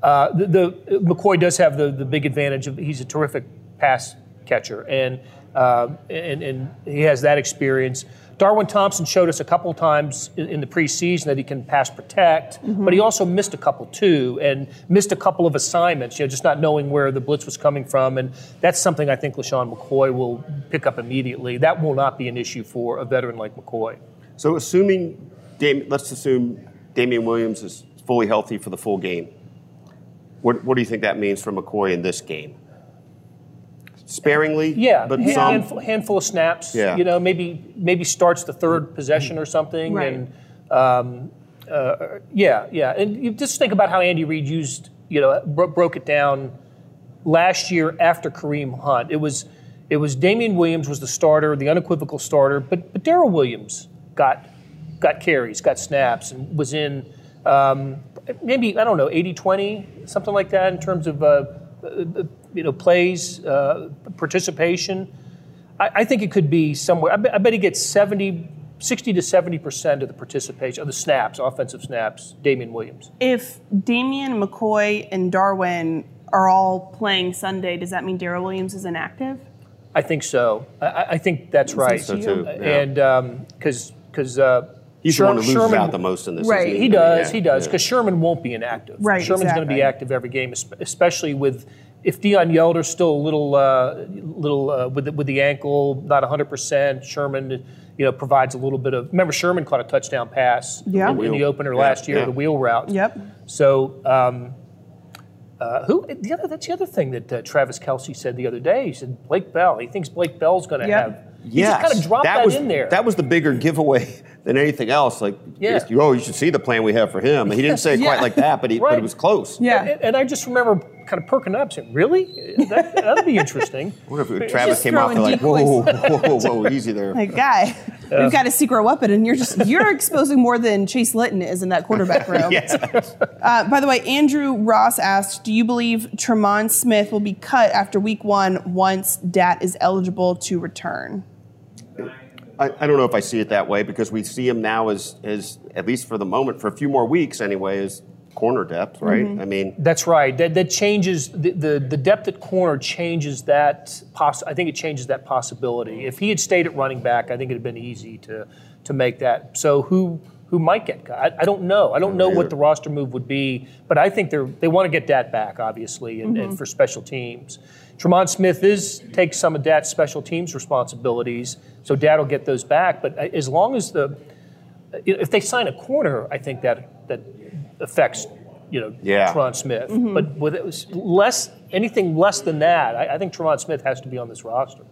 Speaker 2: Uh, the, the McCoy does have the, the big advantage of he's a terrific pass catcher and uh, and, and he has that experience. Darwin Thompson showed us a couple times in, the preseason that he can pass protect, but he also missed a couple too, and missed a couple of assignments. You know, just not knowing where the blitz was coming from, and that's something I think LeSean McCoy will pick up immediately. That will not be an issue for a veteran like McCoy.
Speaker 4: So assuming, Dam- let's assume Damien Williams is fully healthy for the full game. What, what do you think that means for McCoy in this game? Sparingly,
Speaker 2: Yeah,
Speaker 4: but
Speaker 2: hand-
Speaker 4: some.
Speaker 2: handful, handful of snaps.
Speaker 4: Yeah.
Speaker 2: You know, maybe maybe starts the third possession or something,
Speaker 3: Right.
Speaker 2: and um, uh, yeah, yeah. And you just think about how Andy Reid used, you know, bro- broke it down last year after Kareem Hunt. It was it was Damien Williams was the starter, the unequivocal starter, but but Darrel Williams got got carries, got snaps, and was in um, maybe I don't know 80-20, something like that in terms of. Uh, uh, you know, plays, uh, participation. I, I think it could be somewhere. I bet, I bet he gets 70, 60 to 70 percent of the participation of the snaps, offensive snaps. Damien Williams.
Speaker 3: if Damien, McCoy, and Darwin are all playing Sunday, does that mean Darrel Williams is inactive?
Speaker 2: I think so. I- I, I think that's right.
Speaker 4: So too, yeah.
Speaker 2: And because because uh,
Speaker 4: He's
Speaker 2: Sher-
Speaker 4: the one who loses
Speaker 2: Sherman-
Speaker 4: out the most in this.
Speaker 3: Right.
Speaker 4: isn't
Speaker 2: He does,
Speaker 4: Yeah,
Speaker 2: he does,
Speaker 4: yeah.
Speaker 2: because Sherman won't be inactive.
Speaker 3: Right,
Speaker 2: Sherman's going to be active every game, especially with if Deon Yelder's still a little, uh, little uh, with the, with the ankle, not 100. percent Sherman, you know, provides a little bit of. Remember, Sherman caught a touchdown pass
Speaker 3: Yeah.
Speaker 2: in, in the opener
Speaker 4: Yeah,
Speaker 2: last year,
Speaker 4: yeah.
Speaker 2: the wheel route.
Speaker 3: Yep.
Speaker 2: So. Um, uh, who the other? That's the other thing that uh, Travis Kelce said the other day. He said Blake Bell. He thinks Blake Bell's going to
Speaker 3: Yep.
Speaker 2: have. He just kind of dropped that,
Speaker 4: was,
Speaker 2: in there.
Speaker 4: That was the bigger giveaway than anything else. Like,
Speaker 2: Yeah.
Speaker 4: oh, you should see the plan we have for him. He didn't say it
Speaker 3: Yeah.
Speaker 4: quite like that, but, he, but it was close.
Speaker 3: Yeah.
Speaker 2: And, and I just remember kind of perking up, saying, "Really? That, that'd be interesting."
Speaker 4: I wonder if Travis came off there like, whoa, whoa, whoa, whoa, whoa, easy there.
Speaker 3: Like, guy, we've got a secret weapon, and you're just you're exposing more than Chase Litton is in that quarterback room. Uh, by the way, Andrew Ross asked, "Do you believe Tremon Smith will be cut after Week One once Dat is eligible to return?"
Speaker 4: I, I don't know if I see it that way because we see him now as, as, at least for the moment, for a few more weeks anyway, as corner depth, right? Mm-hmm. I mean,
Speaker 2: That's right. That, that changes the, the, the depth at corner changes that. Poss- I think it changes that possibility. If he had stayed at running back, I think it'd have been easy to to make that. So who who might get cut? I, I don't know. I don't know what the roster move would be, but I think they're they want to get that back, obviously, and, and mm-hmm. for special teams. Tremon Smith is takes some of Dat's special teams responsibilities, so Dad will get those back. But uh, as long as the uh, if they sign a corner, I think that that affects you know,
Speaker 4: Yeah.
Speaker 2: Tron Smith. Mm-hmm. But with it less anything less than that, I, I think Tron Smith has to be on this roster.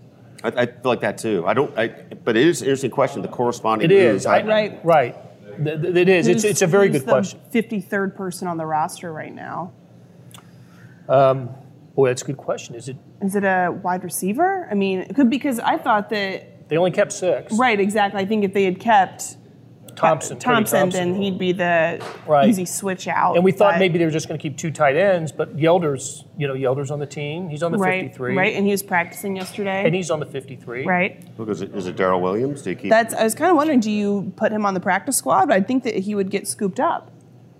Speaker 4: I, I feel like that too. I don't. I, but it is an interesting question. The corresponding.
Speaker 2: It
Speaker 4: moves,
Speaker 2: is.
Speaker 4: I,
Speaker 2: I-
Speaker 3: Right.
Speaker 2: Right. Th- th- It is. It's,
Speaker 3: Who's-
Speaker 2: it's a very
Speaker 3: who's
Speaker 2: good
Speaker 3: the
Speaker 2: question.
Speaker 3: 53rd person on the roster right now.
Speaker 2: Um, Boy, that's a good question. Is it?
Speaker 3: Is it a wide receiver? I mean, it could because I thought that
Speaker 2: They only kept six.
Speaker 3: right, exactly. I think if they had kept
Speaker 2: Thompson.
Speaker 3: Thompson,
Speaker 2: Thompson.
Speaker 3: then he'd be the
Speaker 2: Right.
Speaker 3: easy switch out.
Speaker 2: And we thought
Speaker 3: but-
Speaker 2: maybe they were just going to keep two tight ends, but Yelder's, you know, Yelder's on the team. He's on the
Speaker 3: right,
Speaker 2: 53.
Speaker 3: right, and he was practicing yesterday.
Speaker 2: And he's on the 53.
Speaker 3: right.
Speaker 4: Look, is it, is it Darrel Williams? Do you keep?
Speaker 3: That's. I was kind of wondering, do you put him on the practice squad? I think that he would get scooped up.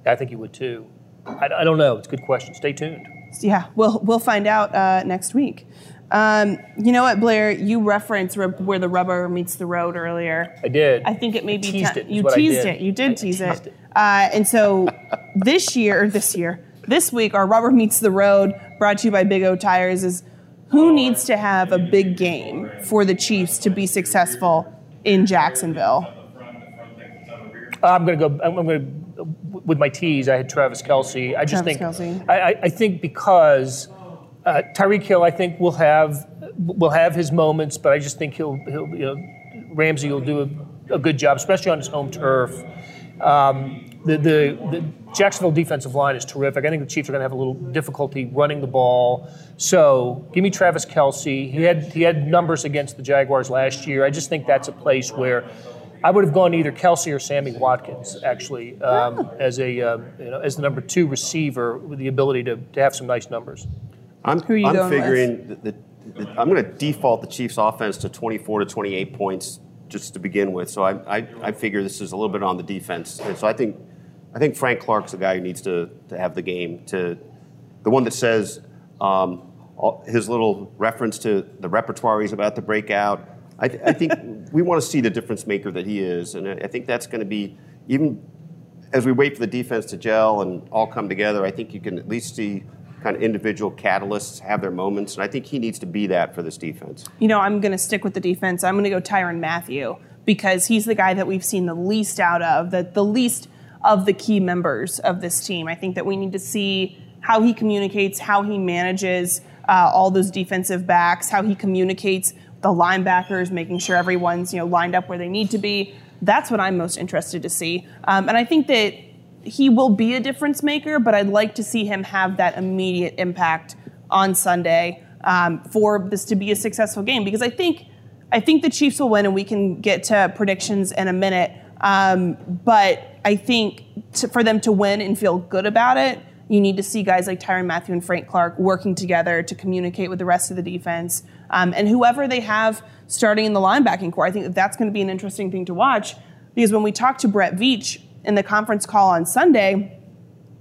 Speaker 2: I think he would too. I, I don't know. It's a good question. Stay tuned.
Speaker 3: Yeah, we'll we'll find out uh, next week. Um, you know what, Blair? You referenced rub- where the rubber meets the road earlier.
Speaker 2: I did.
Speaker 3: I think it may
Speaker 2: I
Speaker 3: be
Speaker 2: teased it,
Speaker 3: you teased
Speaker 2: did.
Speaker 3: it. You did
Speaker 2: I- I
Speaker 3: tease
Speaker 2: teased
Speaker 3: it.
Speaker 2: it.
Speaker 3: Uh, and so this year, or this year, this week, our rubber meets the road, brought to you by Big O Tires, is who needs to have a big game for the Chiefs to be successful in Jacksonville?
Speaker 2: I'm going to go. I'm going to with my tease. I had Travis Kelce. I just
Speaker 3: Travis
Speaker 2: think. I, I think because uh, Tyreek Hill, I think will have will have his moments, but I just think he'll he'll you know Ramsey will do a, a good job, especially on his home turf. Um, the, the the Jacksonville defensive line is terrific. I think the Chiefs are going to have a little difficulty running the ball. So give me Travis Kelce. He had he had numbers against the Jaguars last year. I just think that's a place where. I would have gone either Kelce or Sammy Watkins actually um, as a um, you know as the number two receiver with the ability to, to have some nice numbers.
Speaker 4: I'm,
Speaker 3: Who are you
Speaker 4: I'm
Speaker 3: going
Speaker 4: figuring that, that, that I'm going to default the Chiefs' offense to 24 to 28 points just to begin with. So I, I, I figure this is a little bit on the defense, and so I think I think Frank Clark's the guy who needs to, to have the game to the one that says um, all, his little reference to the repertoire he's about to break out. I, th- I think we want to see the difference maker that he is, and I think that's going to be even as we wait for the defense to gel and all come together, I think you can at least see kind of individual catalysts have their moments, and I think he needs to be that for this defense.
Speaker 3: You know, I'm going to stick with the defense. I'm going to go Tyrann Mathieu because he's the guy that we've seen the least out of, the, the least of the key members of this team. I think that we need to see how he communicates, how he manages uh, all those defensive backs, how he communicates the linebackers, making sure everyone's you know lined up where they need to be. That's what I'm most interested to see, um, and I think that he will be a difference maker. But I'd like to see him have that immediate impact on Sunday um, for this to be a successful game because I think I think the Chiefs will win, and we can get to predictions in a minute. Um, but I think to, for them to win and feel good about it, you need to see guys like Tyrann Mathieu and Frank Clark working together to communicate with the rest of the defense. Um, and whoever they have starting in the linebacking core, I think that that's going to be an interesting thing to watch because when we talked to Brett Veach in the conference call on Sunday,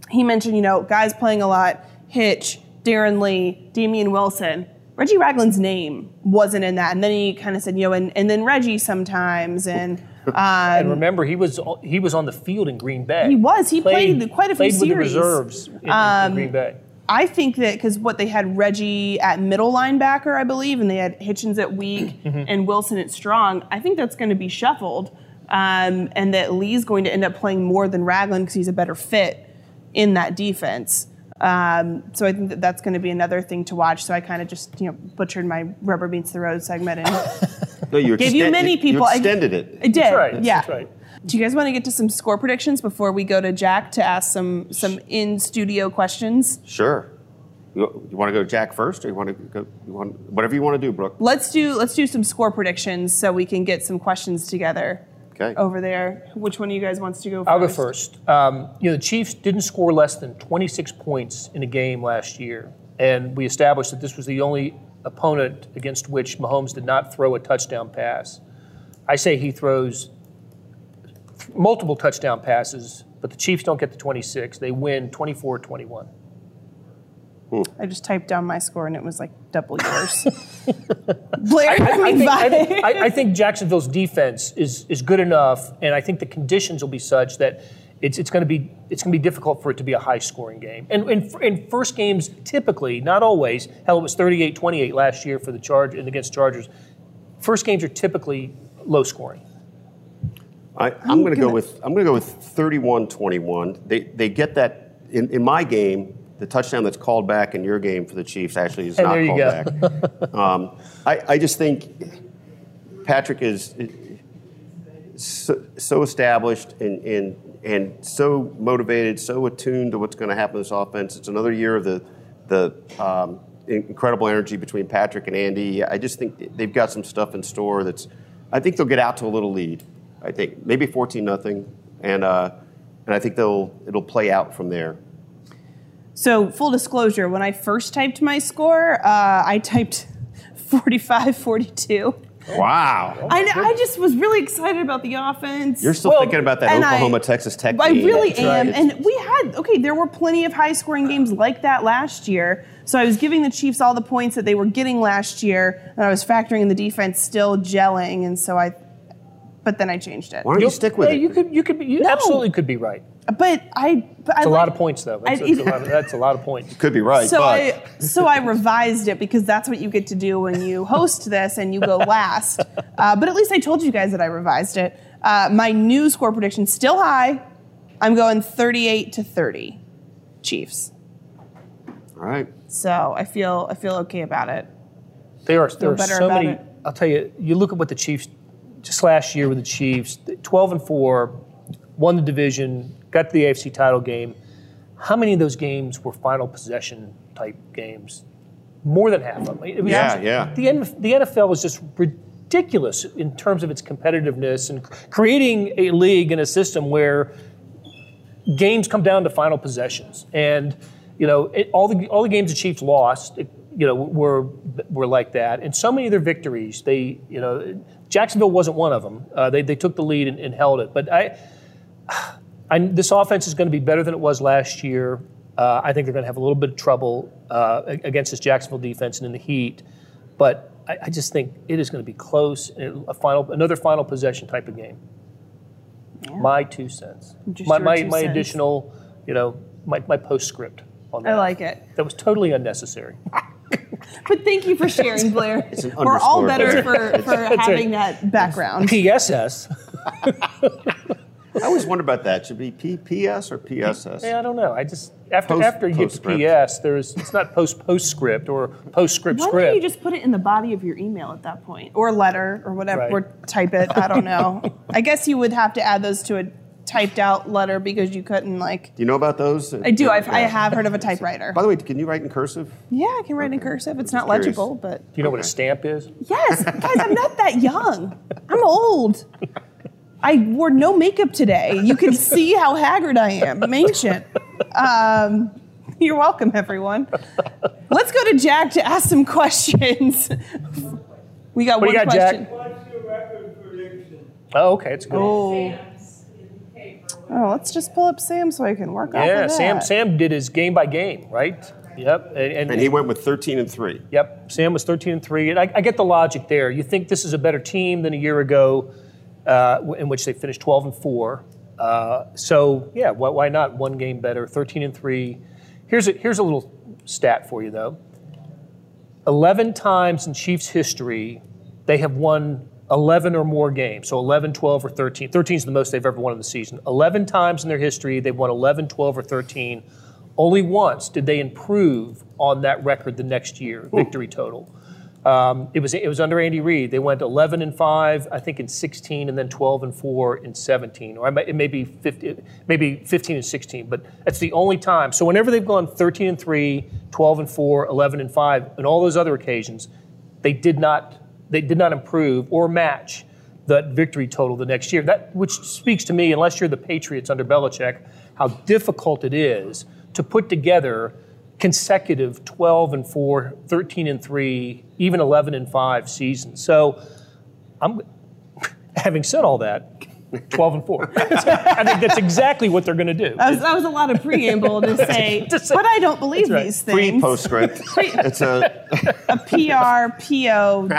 Speaker 3: he mentioned, you know, guys playing a lot, Hitch, Darron Lee, Damien Wilson. Reggie Ragland's name wasn't in that. And then he kind of said, you know, and, and then Reggie sometimes. And um,
Speaker 2: And remember, he was he was on the field in Green Bay.
Speaker 3: He was. He played quite a few
Speaker 2: played with the
Speaker 3: series.
Speaker 2: reserves in, in- in Green Bay.
Speaker 3: I think that because what they had Reggie at middle linebacker, I believe, and they had Hitchens at weak and Wilson at strong. I think that's going to be shuffled, um, and that Lee's going to end up playing more than Ragland because he's a better fit in that defense. Um, so I think that that's going to be another thing to watch. So I kind of just you know butchered my rubber meets the road segment and
Speaker 4: No, you
Speaker 3: gave you many people.
Speaker 4: You
Speaker 3: I-
Speaker 4: extended it.
Speaker 3: I did.
Speaker 2: That's right.
Speaker 3: Yeah.
Speaker 2: That's right.
Speaker 3: Do you guys want to get to some score predictions before we go to Jack to ask some some in studio questions?
Speaker 4: Sure. You, you want to go Jack first, or you want to go? You want whatever you want to do, Brooke.
Speaker 3: Let's do let's do some score predictions so we can get some questions together
Speaker 4: Okay.
Speaker 3: over there. Which one of you guys wants to go first?
Speaker 2: I'll go first. Um, you know, the Chiefs didn't score less than 26 points in a game last year, and we established that this was the only opponent against which Mahomes did not throw a touchdown pass. I say he throws multiple touchdown passes, but the Chiefs don't get the 26. They win 24-21. Hmm.
Speaker 3: I just typed down my score and it was like double yours. Blair,
Speaker 2: I, I, think, I,
Speaker 3: bye.
Speaker 2: think, I, I think Jacksonville's defense is is good enough, and I think the conditions will be such that it's it's going to be it's going to be difficult for it to be a high scoring game. And in, in first games, typically, not always. Hell, it was 38-28 last year for the charge and against Chargers. First games are typically low scoring.
Speaker 4: I, I'm going to go with I'm going to go with 31-21. They they get that in, in my game, the touchdown that's called back in your game for the Chiefs actually is
Speaker 2: And
Speaker 4: not
Speaker 2: there you
Speaker 4: called
Speaker 2: go.
Speaker 4: back. um, I, I just think Patrick is so, so established and, and, and so motivated, so attuned to what's going to happen in this offense. It's another year of the, the um, incredible energy between Patrick and Andy. I just think they've got some stuff in store that's, I think they'll get out to a little lead. I think maybe 14 nothing, and uh, and I think they'll it'll play out from there.
Speaker 3: So, full disclosure, when I first typed my score, uh, I typed 45 42.
Speaker 4: Wow.
Speaker 3: I, I just was really excited about the offense.
Speaker 4: You're still
Speaker 2: Well,
Speaker 4: thinking about that
Speaker 3: and I-
Speaker 4: Oklahoma Texas Tech game.
Speaker 3: I really
Speaker 2: That's
Speaker 3: am.
Speaker 2: right.
Speaker 3: And we had, okay, there were plenty of high scoring games like that last year. So I was giving the Chiefs all the points that they were getting last year, and I was factoring in the defense still gelling. And so I, but then I changed it.
Speaker 4: Why don't you stick with
Speaker 2: yeah,
Speaker 4: it?
Speaker 2: You could, you could, be, you
Speaker 3: No.
Speaker 2: absolutely could be right.
Speaker 3: But I, but I
Speaker 2: It's a lot of points, though. That's,
Speaker 3: I-
Speaker 2: that's, a, lot of, that's a lot of points.
Speaker 4: You could be right,
Speaker 3: So
Speaker 4: but
Speaker 3: I so I revised it because that's what you get to do when you host this and you go last. Uh, but at least I told you guys that I revised it. Uh, my new score prediction still high. I'm going 38 to 30, Chiefs.
Speaker 4: all right.
Speaker 3: So I feel I feel okay about it.
Speaker 2: There are, there are
Speaker 3: better
Speaker 2: so many.
Speaker 3: it.
Speaker 2: I'll tell you, you look at what the Chiefs, just last year with the Chiefs, 12 and 4, won the division, got to the AFC title game. How many of those games were final possession type games? More than half of them. It was
Speaker 4: Yeah,
Speaker 2: actually-
Speaker 4: yeah.
Speaker 2: The, N- the NFL was just ridiculous in terms of its competitiveness and creating a league and a system where games come down to final possessions, and you know it, all the all the games the Chiefs lost, it, you know, were were like that. And so many of their victories, they you know, Jacksonville wasn't one of them. Uh, they they took the lead and, and held it. But I, I, this offense is going to be better than it was last year. Uh, I think they're going to have a little bit of trouble uh, against this Jacksonville defense and in the heat. But I, I just think it is going to be close. A final, another final possession type of game. My two cents.
Speaker 3: Just
Speaker 2: my my, my
Speaker 3: cents.
Speaker 2: additional, you know, my, my postscript on that.
Speaker 3: I like it.
Speaker 2: That was totally unnecessary.
Speaker 3: But thank you for sharing, Blair.
Speaker 4: an
Speaker 3: We're all better
Speaker 4: there.
Speaker 3: for, for having that background.
Speaker 2: PSS.
Speaker 4: I always wonder about that. Should it be PPS or PSS?
Speaker 2: Yeah, I don't know. I just after
Speaker 4: Post-
Speaker 2: after you get to. PS, there's it's not post postscript or postscript
Speaker 3: Why
Speaker 2: script.
Speaker 3: don't you just put it in the body of your email at that point, or letter, or whatever,
Speaker 2: Right.
Speaker 3: or type it? I don't know. I guess you would have to add those to a typed out letter because you couldn't like.
Speaker 4: Do you know about those?
Speaker 3: I do. I've, I have heard of a typewriter.
Speaker 4: By the way, can you write in cursive?
Speaker 3: Yeah, I can write in cursive. It's not
Speaker 4: curious.
Speaker 3: legible, but
Speaker 2: Do you know what a stamp is?
Speaker 3: yes, guys, I'm not that young. I'm old. I wore no makeup today. You can see how haggard I am. I'm ancient. Um, you're welcome, everyone. Let's go to Jack to ask some questions. We got
Speaker 2: What do
Speaker 3: one
Speaker 2: you got, Jack?
Speaker 3: question.
Speaker 5: What's your record prediction?
Speaker 2: Oh, okay, it's good.
Speaker 3: Oh. Oh, let's just pull up Sam so I can work off
Speaker 2: yeah,
Speaker 3: of that.
Speaker 2: Sam Sam did his game by game, right? Yep, and, and,
Speaker 4: And he went with 13 and 3.
Speaker 2: Yep, Sam was 13 and three, and I, I get the logic there. You think this is a better team than a year ago, uh, in which they finished 12 and four. Uh, so yeah, why, why not one game better? 13 and three. Here's a here's a little stat for you though. 11 times in Chiefs history, they have won 11 or more games. So 11, 12, or 13. 13 is the most they've ever won in the season. 11 times in their history, they've won 11, 12, or 13. Only once did they improve on that record the next year, victory total. Um, it was it was under Andy Reid. They went 11 and five, I think, in 16, and then 12 and four in 17, or it may be 50, maybe 15 and 16. But that's the only time. So whenever they've gone 13 and three, 12 and four, 11 and five, and all those other occasions, they did not they did not improve or match that victory total the next year. That which speaks to me, unless you're the Patriots under Belichick, how difficult it is to put together consecutive 12 and 4, 13 and 3, even 11 and 5 seasons. So I'm having said all that, 12 and 4. I think that's exactly what they're going to do.
Speaker 3: That was, that was a lot of preamble to say,
Speaker 2: To say-
Speaker 3: but I don't believe
Speaker 2: right.
Speaker 3: these
Speaker 4: Free
Speaker 3: things.
Speaker 4: postscript. it's a
Speaker 3: a PR, PO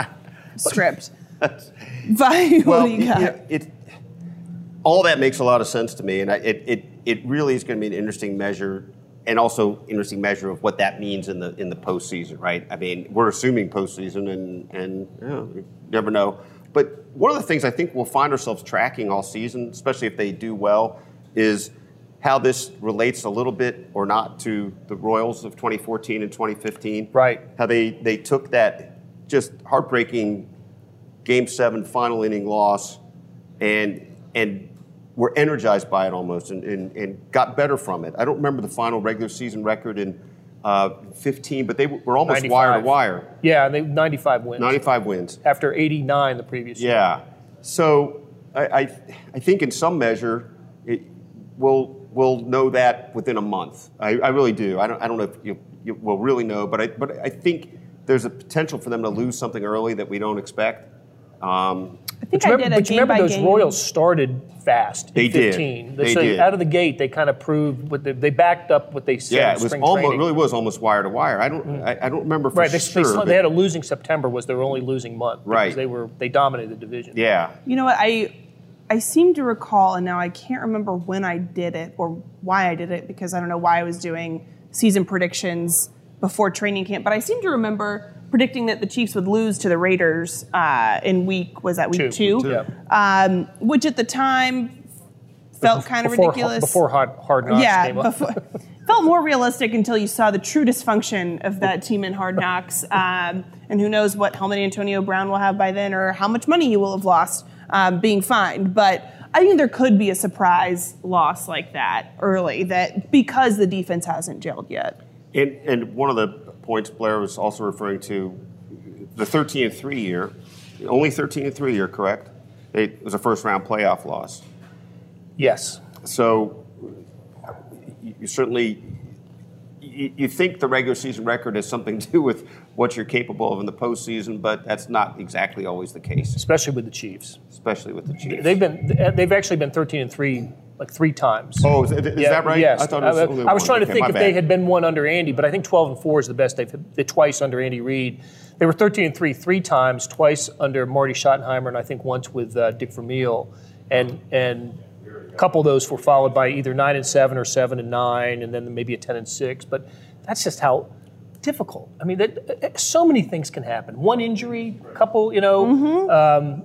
Speaker 3: script. Vi, what
Speaker 4: well,
Speaker 3: do you got?
Speaker 4: know, it, all that makes a lot of sense to me, and I, it, it, it really is going to be an interesting measure, and also interesting measure of what that means in the in the postseason, right? I mean, we're assuming postseason, and and you, know, you never know. But one of the things I think we'll find ourselves tracking all season, especially if they do well, is how this relates a little bit or not to the Royals of 2014 and 2015.
Speaker 2: Right.
Speaker 4: How they, they took that just heartbreaking game seven final inning loss and and were energized by it almost and, and, and got better from it. I don't remember the final regular season record in uh, 15, but they were almost
Speaker 2: 95.
Speaker 4: wire to wire.
Speaker 2: Yeah, they 95 wins
Speaker 4: 95 wins.
Speaker 2: after 89 the previous year.
Speaker 4: Yeah. So I, I, I think in some measure, it, we'll, we'll know that within a month. I, I really do. I don't, I don't know if you, you will really know, but I, but I think there's a potential for them to lose something early that we don't expect. Um,
Speaker 3: I think
Speaker 2: But you
Speaker 3: I
Speaker 2: remember,
Speaker 3: did a
Speaker 2: but you
Speaker 3: game
Speaker 2: remember
Speaker 3: by
Speaker 2: those
Speaker 3: game.
Speaker 2: Royals started fast.
Speaker 4: They
Speaker 2: in
Speaker 4: did. They
Speaker 2: so
Speaker 4: did.
Speaker 2: out of the gate, they kind of proved what they, they backed up what they said.
Speaker 4: yeah, it was almost
Speaker 2: training.
Speaker 4: really was almost wire to wire. I don't I, I don't remember for
Speaker 2: right. They,
Speaker 4: sure.
Speaker 2: they,
Speaker 4: but-
Speaker 2: they had a losing September was their only losing month. because
Speaker 4: Right.
Speaker 2: They were they dominated the division.
Speaker 4: yeah.
Speaker 3: You know what? I I seem to recall, and now I can't remember when I did it or why I did it because I don't know why I was doing season predictions before training camp. But I seem to remember predicting that the Chiefs would lose to the Raiders uh, in week was that week
Speaker 2: Two.
Speaker 3: two,
Speaker 2: Yeah.
Speaker 3: Um, which at the time felt kind of
Speaker 2: Before-
Speaker 3: ridiculous.
Speaker 2: Before hard, hard knocks
Speaker 3: yeah,
Speaker 2: came up.
Speaker 3: before, felt more realistic until you saw the true dysfunction of that team in Hard Knocks. Um, and who knows what helmet Antonio Brown will have by then or how much money he will have lost um, being fined. But I think there could be a surprise loss like that early that because the defense hasn't gelled yet.
Speaker 4: And, and one of the points Blair was also referring to, the 13 and 3 year, only 13 and 3 year, correct? It was a first round playoff loss.
Speaker 2: yes.
Speaker 4: So you, certainly you, you think the regular season record has something to do with what you're capable of in the postseason, but that's not exactly always the case,
Speaker 2: Especially with the Chiefs.
Speaker 4: especially with the Chiefs.
Speaker 2: They've been they've actually been 13 and three like three times.
Speaker 4: oh, is, is
Speaker 2: Yeah,
Speaker 4: that right?
Speaker 2: Yes.
Speaker 4: I thought it was,
Speaker 2: I, I was trying to
Speaker 4: Okay,
Speaker 2: think if
Speaker 4: bad.
Speaker 2: they had been one under Andy, but I think 12 and 4 is the best they've they twice under Andy Reid. They were 13 and 3 three times, twice under Marty Schottenheimer, and I think once with uh, Dick Vermeil. And and a couple of those were followed by either 9 and 7 or 7 and 9, and then maybe a 10 and 6. But that's just how difficult. I mean, that, so many things can happen. One injury, a couple, you know.
Speaker 3: Mm-hmm.
Speaker 2: Um,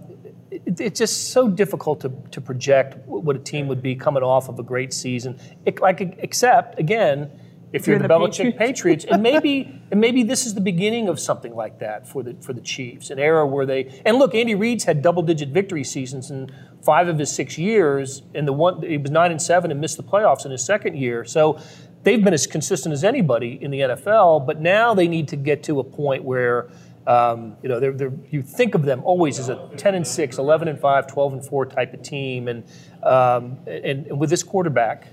Speaker 2: it's just so difficult to, to project what a team would be coming off of a great season. It, like, except again, if you're,
Speaker 3: You're
Speaker 2: the,
Speaker 3: the
Speaker 2: Belichick
Speaker 3: Patriots.
Speaker 2: Patriots, and maybe and maybe this is the beginning of something like that for the for the Chiefs, an era where they and look, Andy Reid's had double digit victory seasons in five of his six years, and the one he was nine and seven and missed the playoffs in his second year. So they've been as consistent as anybody in the NFL, but now they need to get to a point where. Um, you know, they're, they're, you think of them always as a 10 and 6, 11 and 5, 12 and 4 type of team. And, um, and, and with this quarterback,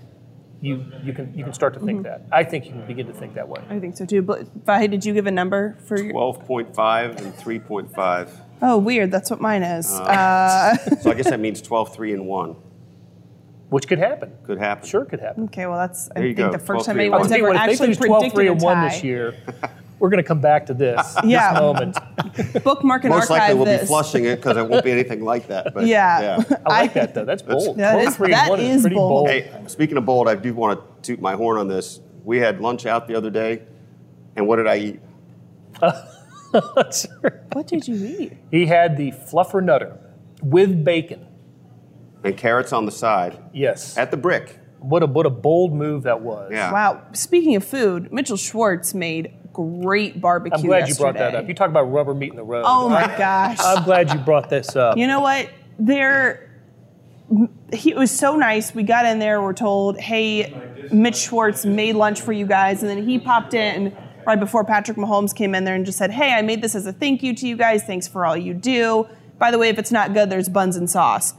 Speaker 2: you, you, can, you can start to think that. I think you can begin to think that way.
Speaker 3: I think so too. But Vahe, did you give a number for your?
Speaker 4: 12.5 and 3.5.
Speaker 3: Oh, weird. That's what mine is.
Speaker 4: Oh.
Speaker 3: Uh,
Speaker 4: So I guess that means 12, 3, and 1.
Speaker 2: Which could happen.
Speaker 4: Could happen.
Speaker 2: Sure, could happen.
Speaker 3: okay, well, that's I think
Speaker 4: go.
Speaker 3: the first
Speaker 4: 12-3
Speaker 3: time
Speaker 4: and
Speaker 2: I
Speaker 3: anyone's ever
Speaker 2: what, if they
Speaker 3: actually
Speaker 2: finish 12 3
Speaker 3: a
Speaker 2: and 1
Speaker 3: tie.
Speaker 2: this year, we're going to come back to this.
Speaker 3: Yeah.
Speaker 2: This moment.
Speaker 3: Bookmark and
Speaker 4: Most likely
Speaker 3: archive
Speaker 4: we'll
Speaker 3: this.
Speaker 4: be flushing it because it won't be anything like that. But
Speaker 3: Yeah.
Speaker 2: I like that, though. That's bold.
Speaker 3: That
Speaker 2: 12
Speaker 3: is-
Speaker 2: 3
Speaker 3: that
Speaker 2: 1
Speaker 3: is
Speaker 2: is pretty
Speaker 3: bold.
Speaker 2: bold.
Speaker 4: Hey, speaking of bold, I do want to toot my horn on this. We had lunch out the other day, and what did I eat?
Speaker 3: What did you eat?
Speaker 2: he had the fluffer nutter with bacon.
Speaker 4: And carrots on the side
Speaker 2: Yes.
Speaker 4: at the brick.
Speaker 2: What a, what a bold move that was.
Speaker 4: Yeah.
Speaker 3: Wow. Speaking of food, Mitchell Schwartz made great barbecue.
Speaker 2: I'm glad you brought that up. You talk about rubber meat in the road.
Speaker 3: Oh my gosh.
Speaker 2: I'm glad you brought this up.
Speaker 3: You know what? There, he it was so nice. We got in there. We're told, "Hey, Mitch Schwartz made lunch for you guys," and then he popped in right before Patrick Mahomes came in there and just said, "Hey, I made this as a thank you to you guys. Thanks for all you do. By the way, if it's not good, there's buns and sauce."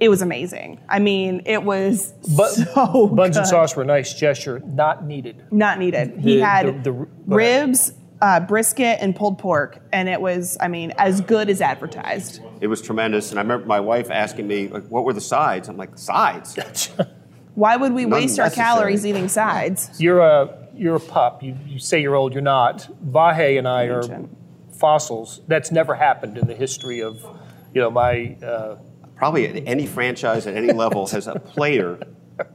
Speaker 3: It was amazing. I mean, it was
Speaker 2: But
Speaker 3: so
Speaker 2: buns and sauce were a nice gesture, not needed.
Speaker 3: Not needed. He had
Speaker 2: the- the-
Speaker 3: ribs, uh, brisket, and pulled pork, and it was, I mean, as good as advertised.
Speaker 4: It was tremendous. And I remember my wife asking me, like, what were the sides? I'm like, sides?
Speaker 3: Why would we waste our
Speaker 4: Unnecessary.
Speaker 3: calories eating sides?
Speaker 2: You're a you're a pup. You, you say you're old. You're not. Vahe and I are fossils. That's never happened in the history of, you know, my. Uh,
Speaker 4: Probably at any franchise at any level has a player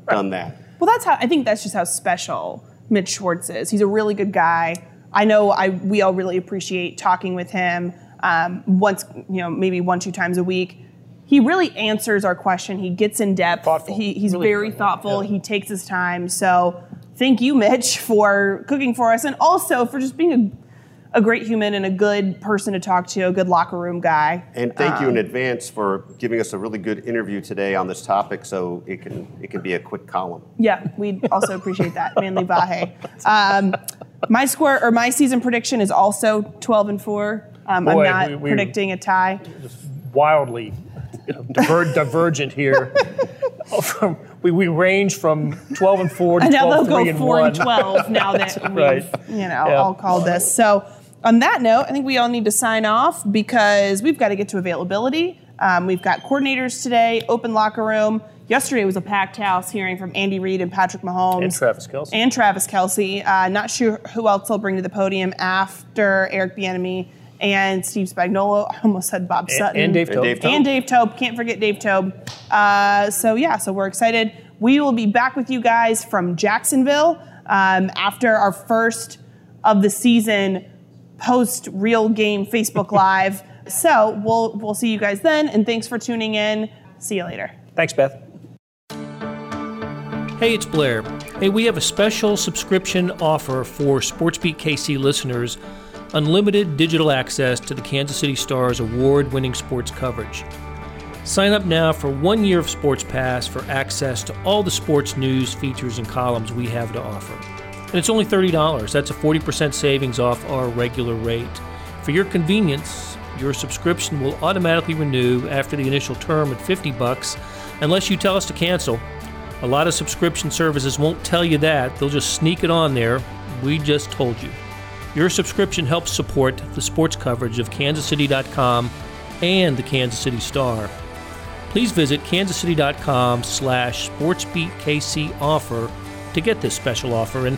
Speaker 4: done that.
Speaker 3: Well, that's how I think that's just how special Mitch Schwartz is. He's a really good guy. I know I we all really appreciate talking with him um, once, you know, maybe one two times a week. he really answers our question. He gets in depth.
Speaker 6: Thoughtful.
Speaker 3: He, he's
Speaker 6: Really
Speaker 3: very
Speaker 6: thoughtful.
Speaker 3: thoughtful.
Speaker 6: Yeah.
Speaker 3: He takes his time. So thank you, Mitch, for cooking for us and also for just being a, a great human and a good person to talk to, a good locker room guy.
Speaker 4: And thank you in advance for giving us a really good interview today on this topic, so it can it can be a quick column.
Speaker 3: Yeah, we also appreciate that, Manly Vahe. Um, my score or my season prediction is also 12 and 4. Um, I'm not
Speaker 6: we- we-
Speaker 3: predicting a tie.
Speaker 6: Wildly diver- divergent here. From- we, we range from 12 and 4 to
Speaker 3: And now
Speaker 6: 12
Speaker 3: they'll
Speaker 6: 3
Speaker 3: go
Speaker 6: and
Speaker 3: 4
Speaker 6: 1.
Speaker 3: and 12 now that we've,
Speaker 6: right.
Speaker 3: you know,
Speaker 6: Yeah.
Speaker 3: all called this. So, on that note, I think we all need to sign off because we've got to get to availability. Um, we've got coordinators today, open locker room. Yesterday was a packed house hearing from Andy Reid and Patrick Mahomes.
Speaker 6: And Travis Kelce.
Speaker 3: And Travis Kelce. Uh, not sure who else they'll bring to the podium after Eric Bieniemy and Steve Spagnuolo. I almost said Bob Sutton.
Speaker 6: and Dave
Speaker 4: And
Speaker 6: Toub.
Speaker 4: Dave Toub.
Speaker 3: And Dave Toub. Can't forget Dave Toub. Uh, so, yeah, so we're excited. We will be back with you guys from Jacksonville um, after our first of the season post real game Facebook Live. so, we'll, we'll see you guys then. And thanks for tuning in. See you later.
Speaker 6: Thanks, Beth.
Speaker 2: Hey, it's Blair. Hey, we have a special subscription offer for SportsBeat KC listeners unlimited digital access to the Kansas City Stars award winning sports coverage. Sign up now for one year of Sports Pass for access to all the sports news, features, and columns we have to offer. And it's only $30. That's a 40% savings off our regular rate. For your convenience, your subscription will automatically renew after the initial term at 50 bucks unless you tell us to cancel. A lot of subscription services won't tell you that. They'll just sneak it on there. We just told you. Your subscription helps support the sports coverage of kansascity.com and the Kansas City Star. Please visit kansascity.com slash to get this special offer. And